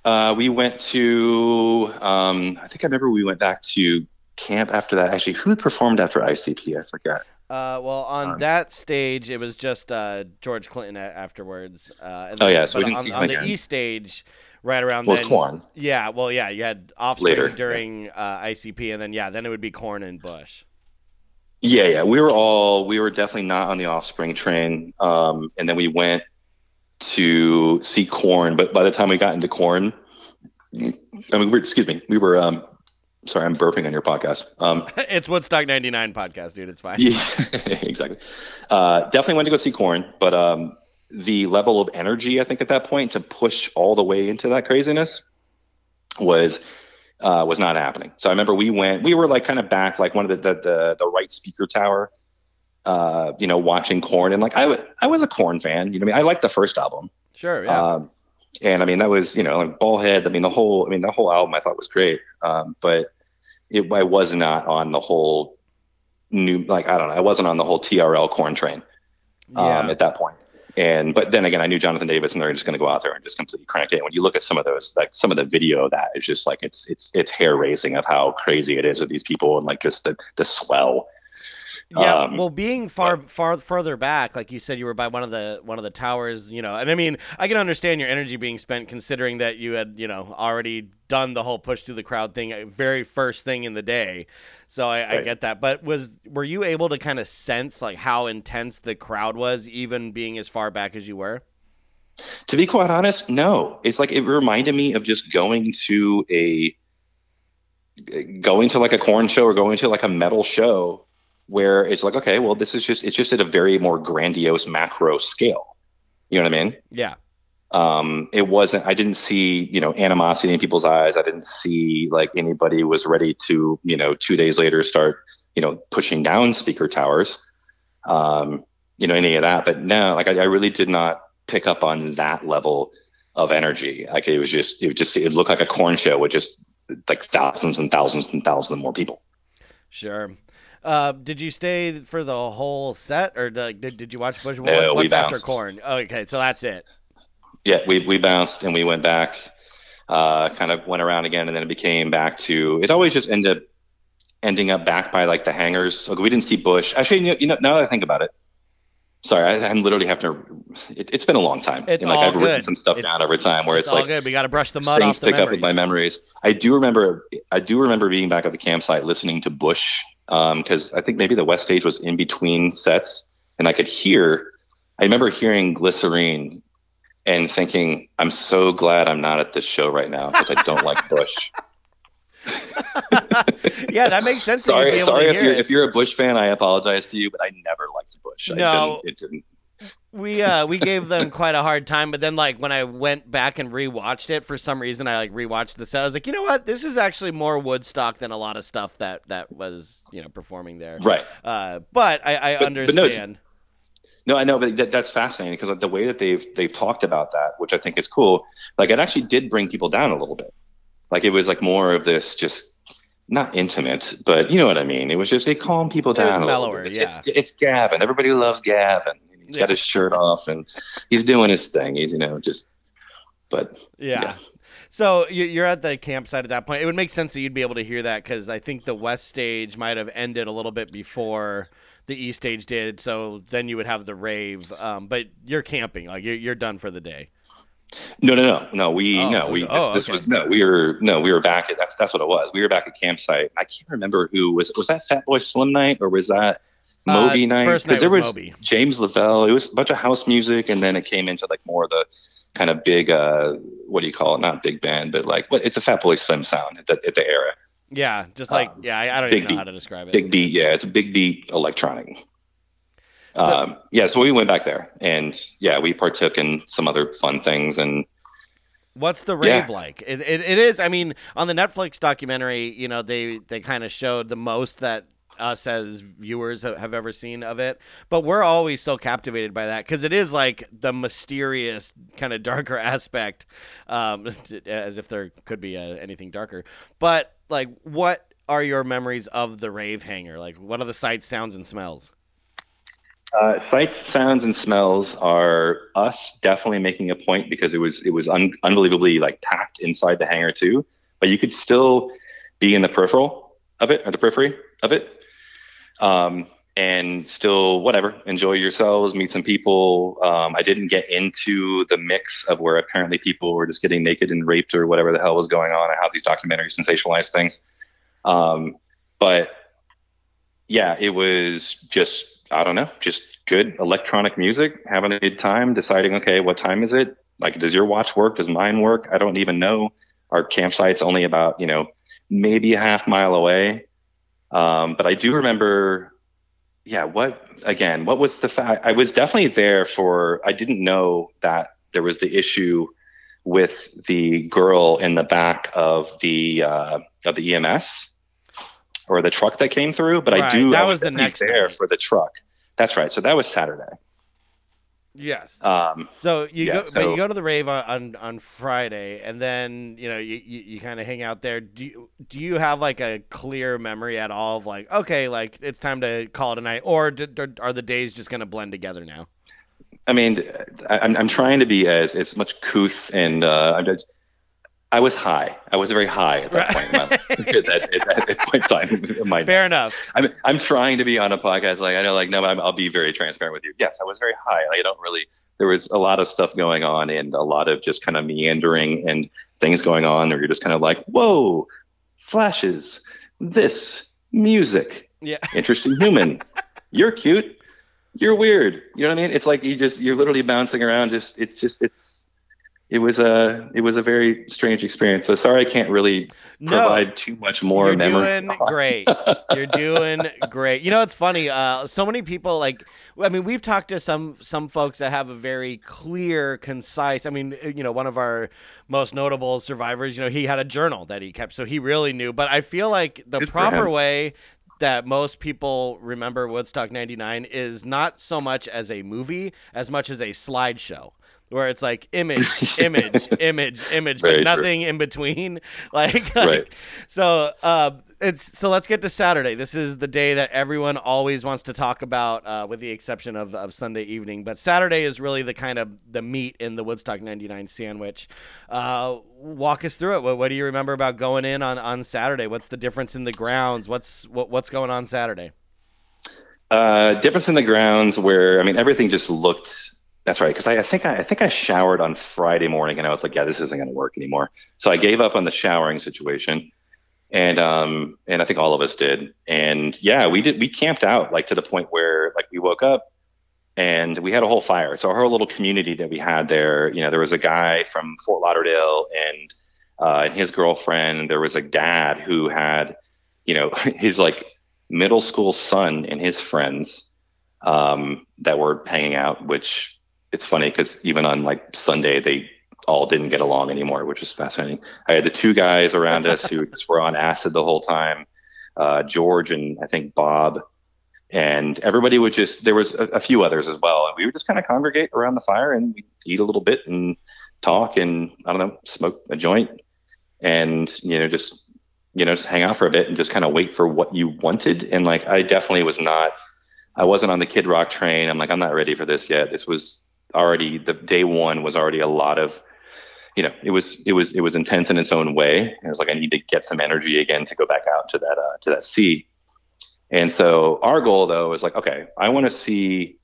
Uh, we went to, um, I think I remember we went back to camp after that. Actually, who performed after ICP? I forgot. Uh, well, on Um, that stage, it was just uh, George Clinton afterwards. Uh, and Oh, yeah, so we didn't on, see him on the again. E stage, right around Was then. Korn. Yeah, well, yeah, you had Offspring Later, during uh, ICP, and then yeah, then it would be Korn and Bush. Yeah, yeah. We were all, we were definitely not on the Offspring train. Um, and then we went to see Korn. But by the time we got into Korn, I mean, we were, excuse me, we were, um, sorry, I'm burping on your podcast. Um, it's Woodstock '99 podcast, dude. It's fine. Yeah, exactly. Uh, definitely went to go see Korn, but um, the level of energy I think at that point to push all the way into that craziness was uh, was not happening. So I remember we went, we were like kind of back, like one of the the the, the right speaker tower, uh, you know, watching Korn, and like I wa- I was a Korn fan. You know, what I mean, I liked the first album. Sure. Yeah. Um, and I mean, that was, you know, like Ballhead. I mean, the whole, I mean, the whole album I thought was great. Um, but it, I was not on the whole new, like, I don't know, I wasn't on the whole TRL Korn train um, yeah. at that point. And, but then again, I knew Jonathan Davis and they're just going to go out there and just completely crank it. And when you look at some of those, like some of the video of that, it's just like, it's, it's, it's hair raising of how crazy it is with these people and like just the, the swell. Yeah, Um, well, being far far further back, like you said, you were by one of the one of the towers, you know. And I mean, I can understand your energy being spent, considering that you had, you know, already done the whole push through the crowd thing, uh, very first thing in the day. So I, I get that. But was were you able to kind of sense like how intense the crowd was, even being as far back as you were? To be quite honest, no. It's like it reminded me of just going to a going to like a Korn show or going to like a metal show where it's like, okay, well, this is just it's just at a very more grandiose macro scale. You know what I mean? Yeah. Um, it wasn't. I didn't see you know animosity in people's eyes. I didn't see like anybody was ready to you know two days later start you know pushing down speaker towers. Um, you know any of that, but no, like I, I really did not pick up on that level of energy. Like it was just, it was just, it looked like a Korn show with just like thousands and thousands and thousands more people. Sure. Uh, did you stay for the whole set, or like, did, did you watch Bush? No, we What's after. Korn? Oh, okay, so that's it. Yeah, we we bounced and we went back, uh, kind of went around again, and then it became back to. It always just ended up ending up back by like the hangars. So we didn't see Bush. Actually, you know, now that I think about it. Sorry, I, I'm literally have to. It, it's been a long time. It's and like all I've written good. some stuff It's- down over time where It's, it's, all like good. We got to brush the mud things off the stick up with my memories. I do remember. I do remember being back at the campsite listening to Bush Um, because I think maybe the West stage was in between sets, and I could hear. I remember hearing Glycerine and thinking, "I'm so glad I'm not at this show right now because I don't like Bush." yeah, that makes sense. that you'd be sorry, able sorry to if you're it. if you're a Bush fan, I apologize to you, but I never liked Bush. I No. didn't, it didn't. We uh we gave them quite a hard time, but then like when I went back and rewatched it for some reason, I like rewatched the set. I was like, you know what, this is actually more Woodstock than a lot of stuff that that was you know performing there. Right. Uh, but I, I But- but no, understand. No, I know, but that, that's fascinating because the way that they've they've talked about that, which I think is cool, like it actually did bring people down a little bit. Like it was like more of this just not intimate, but you know what I mean. It was just it calmed people down a little mellower, yeah. it's, it's Gavin. Everybody loves Gavin. He's Yeah. got his shirt off and he's doing his thing. He's you know just, but Yeah. Yeah. So you- you're at the campsite at that point. It would make sense that you'd be able to hear that because I think the west stage might have ended a little bit before the east stage did. So then you would have the rave. Um, but you're camping, like you're you're done for the day. No, no, no, no. We Oh, no, we. oh, this okay. was no. We were no. We were back at that's that's what it was. We were back at campsite. I can't remember who was was that Fatboy Slim night or was that Uh, Moby night? first night there was Moby. James Lavelle. It was a bunch of house music, and then it came into like more of the kind of big. uh What do you call it? Not big band, but like what? It's a Fatboy Slim sound at the, at the era. Yeah, just like Um, yeah, I, I don't even know beat. how to describe it. Big beat. Yeah, it's a big beat electronic. So- um, yeah, so we went back there, and yeah, we partook in some other fun things, and What's the Yeah. rave like? It, it, it is. I mean, on the Netflix documentary, you know, they they kind of showed the most that us as viewers have ever seen of it. But we're always so captivated by that because it is like the mysterious kind of darker aspect, um, as if there could be uh, anything darker. But like, what are your memories of the rave hangar? Like, what are the sights, sounds, and smells? Uh, sights, sounds, and smells are us definitely making a point because it was it was un- unbelievably like packed inside the hangar too. But you could still be in the peripheral of it or the periphery of it, um, and still whatever enjoy yourselves, meet some people. Um, I didn't get into the mix of where apparently people were just getting naked and raped or whatever the hell was going on, and how these documentaries sensationalize things. Um, but yeah, it was just I don't know, just good electronic music, having a good time, deciding okay, what time is it? Like, does your watch work? Does mine work? I don't even know. Our campsite's only about you know maybe a half mile away, um, but I do remember. Yeah, what again? What was the fact? I was definitely there for. I didn't know that there was the issue with the girl in the back of the uh, of the EMS or the truck that came through, but I do. that I was the next there for the truck. That's right. So that was Saturday. Yes. Um, So you Yeah, go, but you go to the rave on, on, on Friday, and then you know you, you, you kind of hang out there. Do you, do you have like a clear memory at all of like okay, like it's time to call it a night, or did, or are the days just gonna blend together now? I mean, I, I'm I'm trying to be as as much couth and uh, I was high. I was very high at that point in my at, that, at, that, point in time in Fair enough. I'm I'm trying to be on a podcast like I know like no, but I'm, I'll be very transparent with you. Yes, I was very high. I don't really. There was a lot of stuff going on and a lot of just kind of meandering and things going on, where you're just kind of like, whoa, flashes, this music, Yeah. interesting human, you're cute, you're weird. You know what I mean? It's like you just you're literally bouncing around. Just it's just it's. It was a it was a very strange experience. So sorry I can't really No. provide too much more You're memory. doing great. You're doing great. You know, it's funny. Uh, so many people like. I mean, we've talked to some some folks that have a very clear, concise. I mean, uh, you know, one of our most notable survivors. You know, he had a journal that he kept, so he really knew. But I feel like the Good proper way that most people remember Woodstock 99 is not so much as a movie as much as a slideshow where it's like image image image image Very but true. nothing in between like, Right. so uh, it's so let's get to Saturday. This is the day that everyone always wants to talk about, uh, with the exception of, of Sunday evening. But Saturday is really the kind of the meat in the Woodstock '99 sandwich. Uh, walk us through it. What, what do you remember about going in on, on Saturday? What's the difference in the grounds? What's what, what's going on Saturday? Uh, difference in the grounds where I mean everything just looked. That's right, because I, I think I, I think I showered on Friday morning and I was like, yeah, this isn't going to work anymore. So I gave up on the showering situation, and um and I think all of us did. And yeah, we did. We camped out like to the point where like we woke up and we had a whole fire. So our whole little community that we had there, you know, there was a guy from Fort Lauderdale and uh, and his girlfriend. There was a dad who had, you know, his like middle school son and his friends um, that were hanging out. Which it's funny because even on like Sunday they all didn't get along anymore, which is fascinating. I had the two guys around us who just were on acid the whole time, uh, George and I think Bob. And everybody would just there was a, a few others as well. And we would just kind of congregate around the fire and eat a little bit and talk and i don't know smoke a joint and you know just you know just hang out for a bit and just kind of wait for what you wanted. And like i definitely was not i wasn't on the kid rock train. I'm like i'm not ready for this yet. This was already the day one was already a lot of you know it was it was it was intense in its own way and it was like i need to get some energy again to go back out to that uh, to that sea and so our goal though is like, okay, I want to see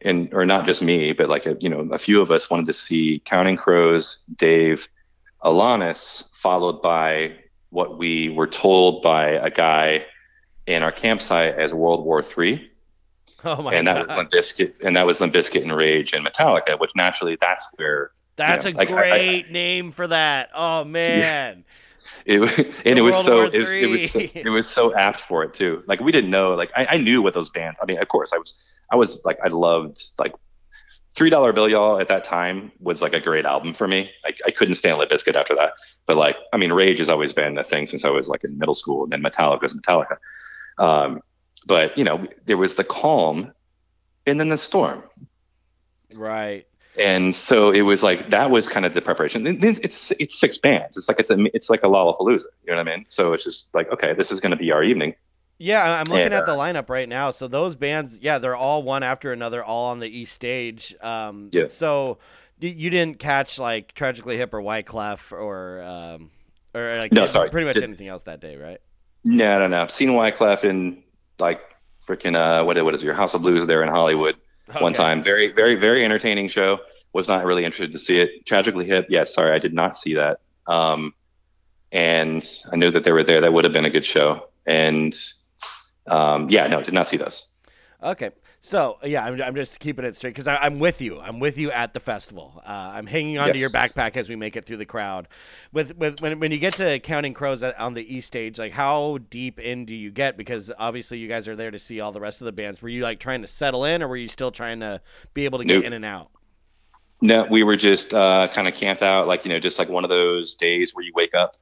and or not just me, but like a, you know a few of us wanted to see Counting Crows, Dave, Alanis, followed by what we were told by a guy in our campsite as World War Three. Oh my and that god. was Limp Bizkit, and that was Limp Bizkit and Rage and Metallica, which naturally that's where That's you know, a like, I- I- great name for that. Oh man. it was- and it was so it was, it was so, it was so apt for it too. Like we didn't know. Like I, I knew what those bands. I mean, of course, I was I was like I loved like Three Dollar Bill Y'all at that time was like a great album for me. I, I couldn't stand Limp Bizkit after that. But like I mean, Rage has always been a thing since I was like in middle school, and then Metallica's Metallica. Um, but you know, there was the calm, and then the storm. Right. and so it was like that was kind of the preparation. It's it's six bands. It's like it's a it's like a Lollapalooza. You know what I mean? So it's just like okay, this is going to be our evening. Yeah, I'm looking And, at the uh, lineup right now. So those bands, yeah, they're all one after another, all on the east stage. Um, Yeah. So you didn't catch like Tragically Hip or Wyclef or um, or like No, sorry, pretty much did- anything else that day, right? No, no, no. I've seen Wyclef in like freaking uh what what is it, your House of Blues there in Hollywood one time. Very very very entertaining show. Was not really interested to see it. Tragically Hip, yes, sorry, I did not see that. Um, and I knew that they were there. That would have been a good show. And um, yeah, no, did not see those. Okay. So yeah, I'm, I'm just keeping it straight because I'm with you. I'm with you at the festival. Uh, I'm hanging onto your backpack as we make it through the crowd. With with when when you get to Counting Crows on the east stage, like how deep in do you get? Because obviously you guys are there to see all the rest of the bands. Were you like trying to settle in, or were you still trying to be able to get in and out? No, we were just uh, kind of camped out, like you know, just like one of those days where you wake up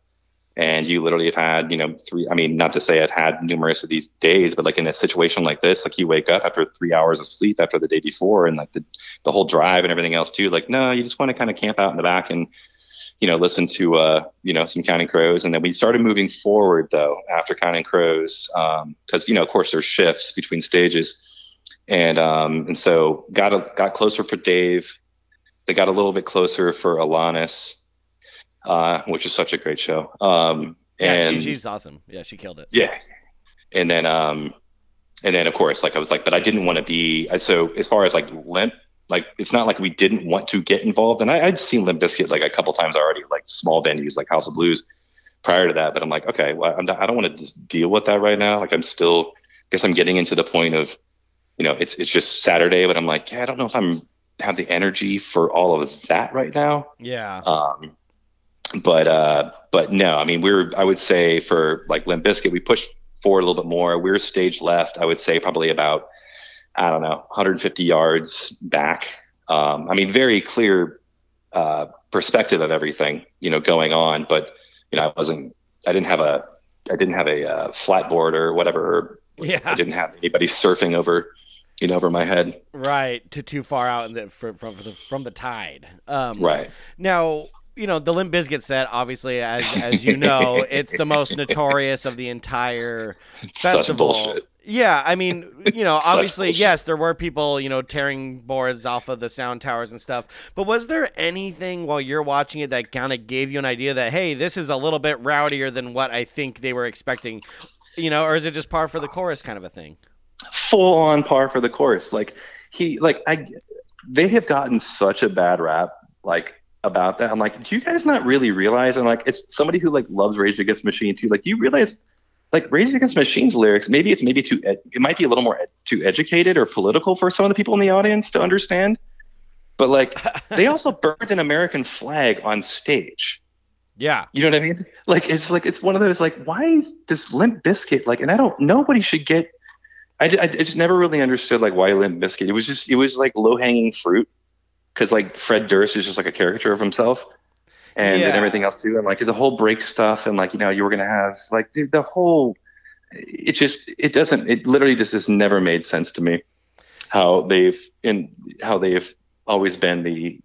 and you literally have had, you know, three. I mean, not to say I've had numerous of these days, but like in a situation like this, like you wake up after three hours of sleep after the day before, and like the the whole drive and everything else too. Like, no, you just want to kind of camp out in the back and you know listen to uh, you know some Counting Crows, and then we started moving forward though after Counting Crows, because you know, of course, there's shifts between stages, and um, and so got a, got closer for Dave they got a little bit closer for Alanis, uh, which is such a great show. Um, Yeah, and she, she's awesome. Yeah, she killed it. yeah, and then um, and then of course, like I was like, but I didn't want to be. So as far as like Limp, like it's not like we didn't want to get involved. And I, I'd seen Limp Bizkit like a couple times already, like small venues like House of Blues prior to that. But I'm like, okay, well, I'm not, I don't want to just deal with that right now. Like I'm still, I guess I'm getting into the point of, you know, it's it's just Saturday, but I'm like, yeah, I don't know if I'm have the energy for all of that right now. Yeah. Um, but uh, but no, I mean, we were I would say for like Limp Bizkit, we pushed forward a little bit more. We were stage left. I would say probably about I don't know 150 yards back. Um, I mean, very clear uh, perspective of everything you know going on, but you know, I wasn't. I didn't have a. I didn't have a uh, flat board or whatever. Yeah. I didn't have anybody surfing over, you know, over my head. Right. to too far out in the, from from the from the tide. Um, Right. Now, you know, the Limp Bizkit set, obviously, as as you know, it's the most notorious of the entire festival. Yeah, I mean, you know, obviously, yes, there were people, you know, tearing boards off of the sound towers and stuff. But was there anything while you're watching it that kind of gave you an idea that, hey, this is a little bit rowdier than what I think they were expecting? You know, or is it just par for the chorus kind of a thing? full on par for the course. Like he, like I, they have gotten such a bad rap, like about that. I'm like, do you guys not really realize? And like, it's somebody who like loves Rage Against Machine too. Like, do you realize, like Rage Against Machine's lyrics? Maybe it's maybe too, ed- it might be a little more ed- too educated or political for some of the people in the audience to understand. But like, they also burned an American flag on stage. Yeah. You know what I mean? Like it's like it's one of those like why is this Limp Bizkit like? And I don't nobody should get. I, I, I just never really understood like why Limp Bizkit. It was just it was like low hanging fruit because like Fred Durst is just like a caricature of himself, and, Yeah. and everything else too, and like the whole break stuff, and like you know you were gonna have like the, the whole. It just it doesn't it literally just has never made sense to me how they've in how they've always been the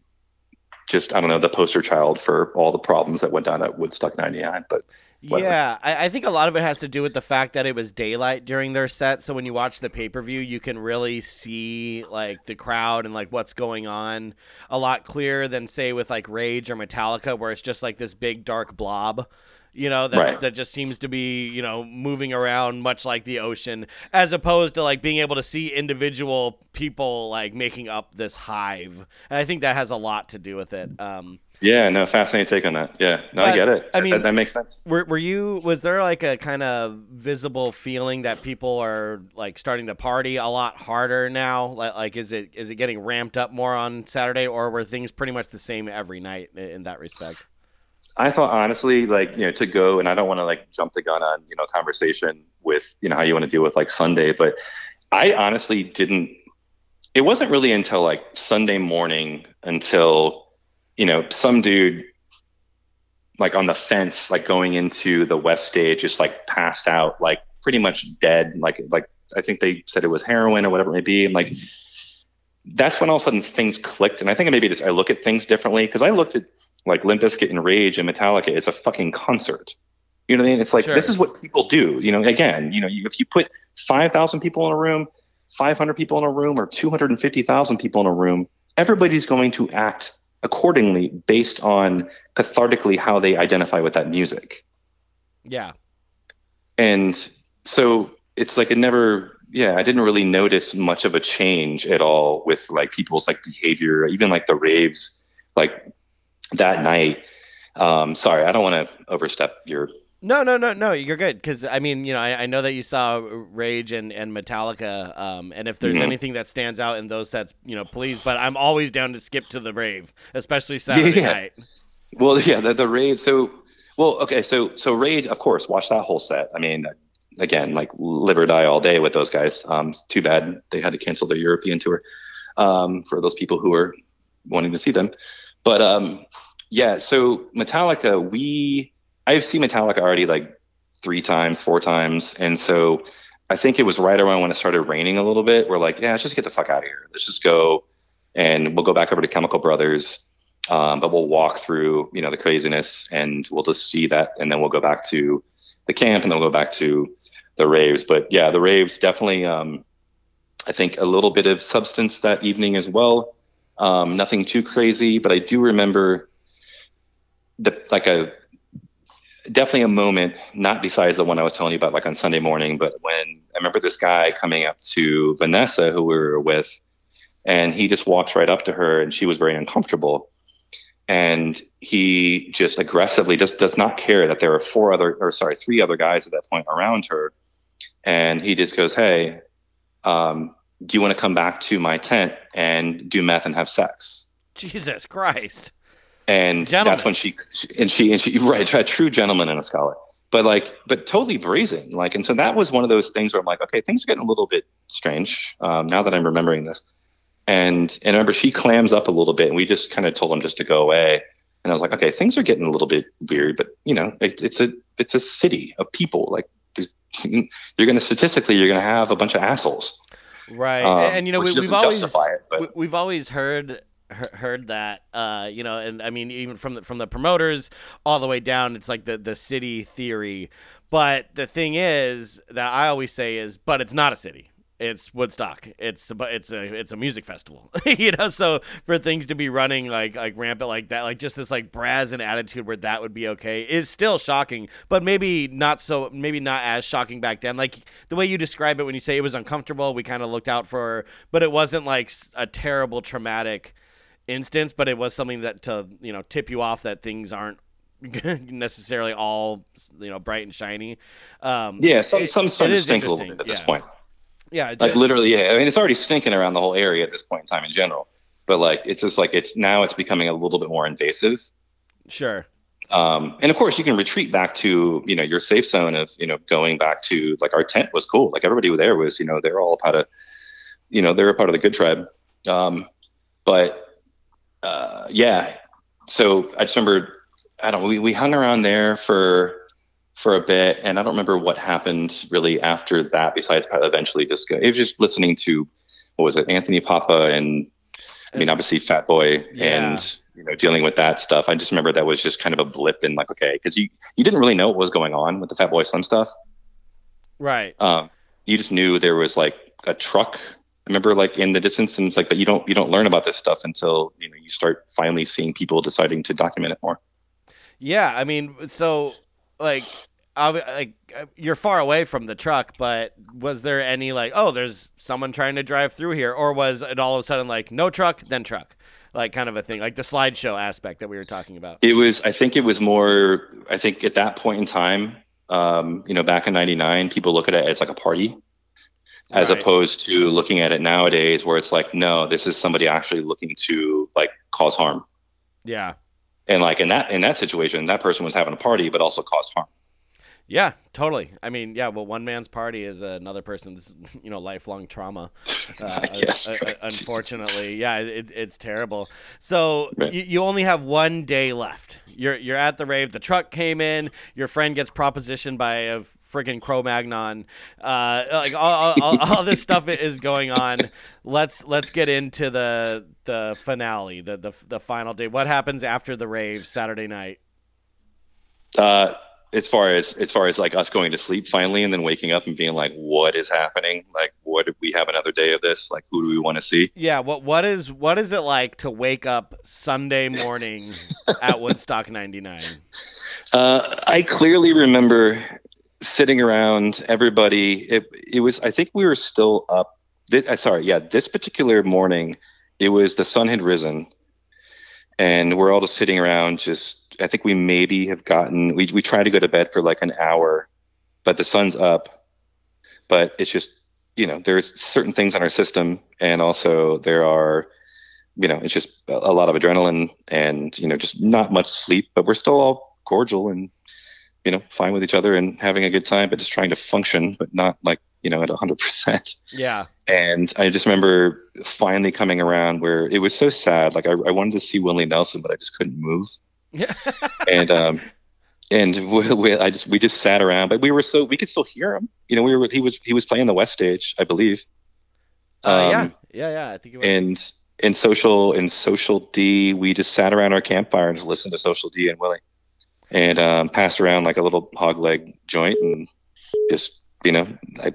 just I don't know the poster child for all the problems that went down at Woodstock '99. But whatever. Yeah, I, I think a lot of it has to do with the fact that it was daylight during their set. So when you watch the pay per view, you can really see like the crowd and like what's going on a lot clearer than say with like Rage or Metallica, where it's just like this big dark blob. you know that Right. that just seems to be you know moving around much like the ocean as opposed to like being able to see individual people like making up this hive and i think that has a lot to do with it um Yeah, no, fascinating take on that. Yeah, no, But, I get it. I mean- that, that makes sense. were, were you was there like a kind of visible feeling that people are like starting to party a lot harder now like, like is it is it getting ramped up more on saturday or were things pretty much the same every night in that respect I thought honestly, like you know, to go and I don't want to like jump the gun on you know conversation with you know how you want to deal with like Sunday, but I honestly didn't. It wasn't really until like Sunday morning until you know some dude like on the fence, like going into the West stage, just like passed out, like pretty much dead, like like I think they said it was heroin or whatever it may be, and like that's when all of a sudden things clicked, and I think maybe just I look at things differently because I looked at like Limp Bizkit and Rage and Metallica it's a fucking concert. You know what I mean? It's like Sure. this is what people do. You know, again, you know, if you put five thousand people in a room, five hundred people in a room, or two hundred and fifty thousand people in a room, everybody's going to act accordingly based on cathartically how they identify with that music. yeah And so it's like it never yeah, I didn't really notice much of a change at all with like people's like behavior, even like the raves, like that night. Um, sorry, I don't want to overstep your No, no, no, no. You're good because I mean, you know, I, I know that you saw Rage and, and Metallica, um, and if there's Mhm. anything that stands out in those sets, you know, please. But I'm always down to skip to the rave, especially Saturday Yeah. night. Well, yeah, the the raid. So, well, okay, so so Rage, of course, watch that whole set. I mean, again, like live or die all day with those guys. Um, too bad they had to cancel their European tour um, for those people who were wanting to see them. But um, yeah, so Metallica, we I've seen Metallica already like three times, four times, and so I think it was right around when it started raining a little bit. We're like, yeah, let's just get the fuck out of here. Let's just go, and we'll go back over to Chemical Brothers um, but we'll walk through you know the craziness and we'll just see that and then we'll go back to the camp and then we'll go back to the raves but yeah the raves definitely um, i think a little bit of substance that evening as well um, nothing too crazy but i do remember the like a definitely a moment not besides the one i was telling you about like on sunday morning but when i remember this guy coming up to vanessa who we were with and he just walks right up to her and she was very uncomfortable. And he just aggressively just does not care that there are four other or sorry three other guys at that point around her. And he just goes hey um, do you want to come back to my tent and do meth and have sex? Jesus Christ. And Gentleman. that's when she, she and she and she right a true gentleman and a scholar. But like but totally brazen like and so that was one of those things where i'm like okay things are getting a little bit strange um, now that i'm remembering this. And and I remember she clams up a little bit and we just kind of told him just to go away. And i was like okay things are getting a little bit weird but you know it, it's a it's a city of people like you're going to statistically you're going to have a bunch of assholes. Right, um, and, and, you know we, we've always it, we, we've always heard he- heard that uh, you know, and I mean even from the from the promoters all the way down, it's like the the city theory. But the thing is that I always say is, but it's not a city. It's Woodstock. It's but it's a it's a music festival, you know. So for things to be running like like rampant like that, like just this like brazen attitude where that would be okay is still shocking, but maybe not so maybe not as shocking back then. Like the way you describe it when you say it was uncomfortable, we kind of looked out for, but it wasn't like a terrible traumatic instance, but it was something that to you know tip you off that things aren't necessarily all you know bright and shiny. Um, yeah some it- some it starting to is stink a little bit at this yeah. point Yeah, like literally yeah i mean it's already stinking around the whole area at this point in time in general but like it's just like it's now it's becoming a little bit more invasive sure. um, and of course you can retreat back to you know your safe zone of you know going back to like our tent was cool like everybody there was you know they're all part of you know they're a part of the good tribe um, but uh, yeah so i just remember i don't know we, we hung around there for for a bit and i don't remember what happened really after that besides eventually just it was just listening to what was it anthony papa and i mean obviously fat boy Yeah. and you know dealing with that stuff i just remember that was just kind of a blip in like okay because you you didn't really know what was going on with the fat boy slim stuff Right. um, you just knew there was like a truck I remember like in the distance and it's like but you don't you don't learn about this stuff until you know you start finally seeing people deciding to document it more Yeah, I mean, so like, obvi- like you're far away from the truck, but was there any like, oh, there's someone trying to drive through here, or was it all of a sudden like no truck, then truck, like kind of a thing, like the slideshow aspect that we were talking about? It was. I think it was more. I think at that point in time, um, you know, back in '99, people look at it as like a party, as Right. opposed to looking at it nowadays, where it's like, no, this is somebody actually looking to like cause harm. Yeah. And like in that in that situation, that person was having a party, but also caused harm. Yeah, totally. I mean, yeah, well, one man's party is another person's, you know, lifelong trauma. Uh, Yes, uh, uh, right. unfortunately, yeah, it, it's terrible. So Right. you, you only have one day left. You're you're at the rave. The truck came in. Your friend gets propositioned by a friggin' Cro-Magnon. Uh, like all, all, all, all this stuff is going on. Let's let's get into the the finale, the the the final day. What happens after the rave Saturday night? Uh, as far as as far as like us going to sleep finally and then waking up and being like, what is happening? Like, what did we have another day of this? Like, who do we want to see? Yeah, what what is what is it like to wake up Sunday morning at Woodstock 99? Uh, I clearly remember sitting around everybody. It, it was, I think we were still up. Thi- uh, sorry, yeah, this particular morning, it was the sun had risen, and we're all just sitting around. Just, I think we maybe have gotten. We we tried to go to bed for like an hour, but the sun's up. But it's just, you know, there's certain things in our system, and also there are you know, it's just a lot of adrenaline and, you know, just not much sleep, but we're still all cordial and, you know, fine with each other and having a good time, but just trying to function, but not like, you know, at 100%. Yeah. And I just remember finally coming around where it was so sad. Like I, I wanted to see Willie Nelson, but I just couldn't move. Yeah. and, um, and we, we, I just, we just sat around, but we were so, we could still hear him. You know, we were, he was, he was playing the West stage, I believe. Uh, yeah. Um, Yeah, yeah, I think it was. and in social in social D, we just sat around our campfire and just listened to social D and Willie, and um, passed around like a little hog leg joint, and just you know,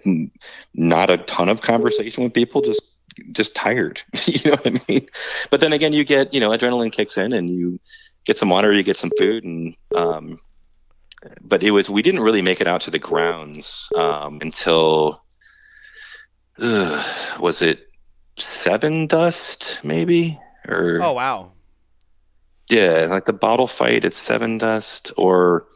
n- not a ton of conversation with people, just just tired. you know what I mean? But then again, you get you know, adrenaline kicks in, and you get some water, you get some food, and um, but it was we didn't really make it out to the grounds um, until was it Sevendust maybe or oh, wow. Yeah like the bottle fight at Sevendust or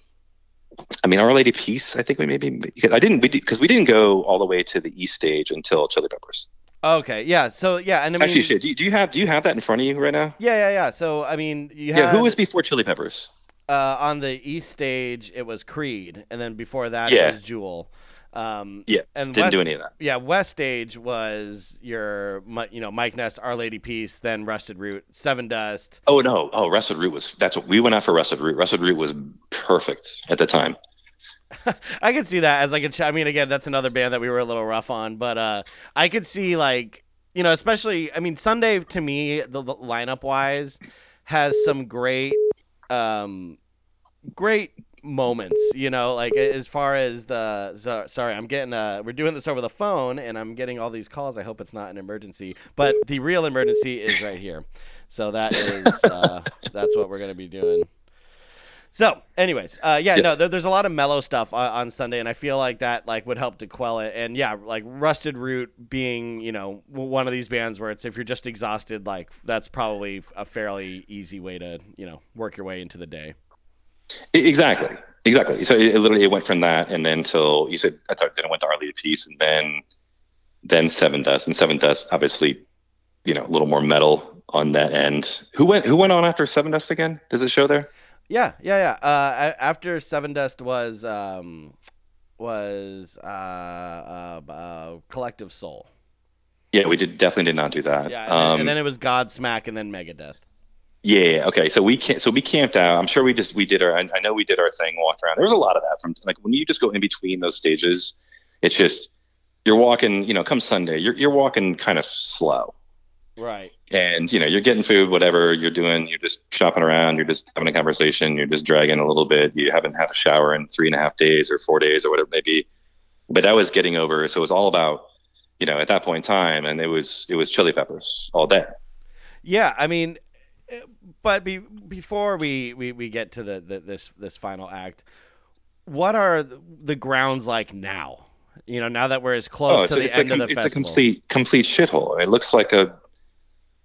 i mean our lady peace i think we maybe i didn't because we didn't go all the way to the east stage until chili peppers Okay, yeah. So, yeah, and I mean actually shit do you, do you have do you have that in front of you right now Yeah, yeah, yeah. So, I mean, you yeah who was before chili peppers uh, on the east stage it was Creed, and then before that Yeah. it was Jewel. Um yeah and didn't West, do any of that Yeah, West stage was your you know, Mike Ness, Our Lady Peace, then Rusted Root, Sevendust. oh no oh rusted root was that's what we went out for rusted root rusted root was perfect at the time I could see that as like a. I mean, again, that's another band that we were a little rough on, but uh, I could see like you know, especially. I mean, Sunday to me, the, the lineup wise, has some great, um, great moments. You know, like as far as the. So, sorry, I'm getting. Uh, we're doing this over the phone, and I'm getting all these calls. I hope it's not an emergency, but the real emergency is right here. So that is uh, that's what we're gonna be doing. So, anyways, uh, yeah, Yeah. no, there, there's a lot of mellow stuff on, on Sunday, and I feel like that like would help to quell it. And yeah, like Rusted Root being, you know, one of these bands where it's if you're just exhausted, like that's probably a fairly easy way to, you know, work your way into the day. Exactly. Exactly. So it, it literally it went from that, and then till you said I thought then it went to Our Lady Peace, and then then Sevendust, and Sevendust obviously, you know, a little more metal on that end. Who went Who went on after Sevendust again? Does it show there? Yeah, yeah, yeah. Uh, after Sevendust was um, was uh, uh, uh, Collective Soul. Yeah, we did definitely did not do that. Yeah, and, Um, and then it was Godsmack, and then Megadeth. Yeah. Okay. So we can't. So we camped out. I'm sure we just we did our. I, I know we did our thing. Walked around. There was a lot of that from like when you just go in between those stages. It's just you're walking. You know, come Sunday, you're you're walking kind of slow, Right. and you know you're getting food, whatever you're doing. You're just shopping around. You're just having a conversation. You're just dragging a little bit. You haven't had a shower in three and a half days or four days or whatever it may be. But that was getting over. So it was all about. You know, at that point in time, and it was it was chili peppers all day. Yeah, I mean, but be, before we, we, we get to the, the this this final act, what are the grounds like now? You know, now that we're as close Oh, to it's, a, the it's, a, end of the it's a complete complete shithole. It looks like a.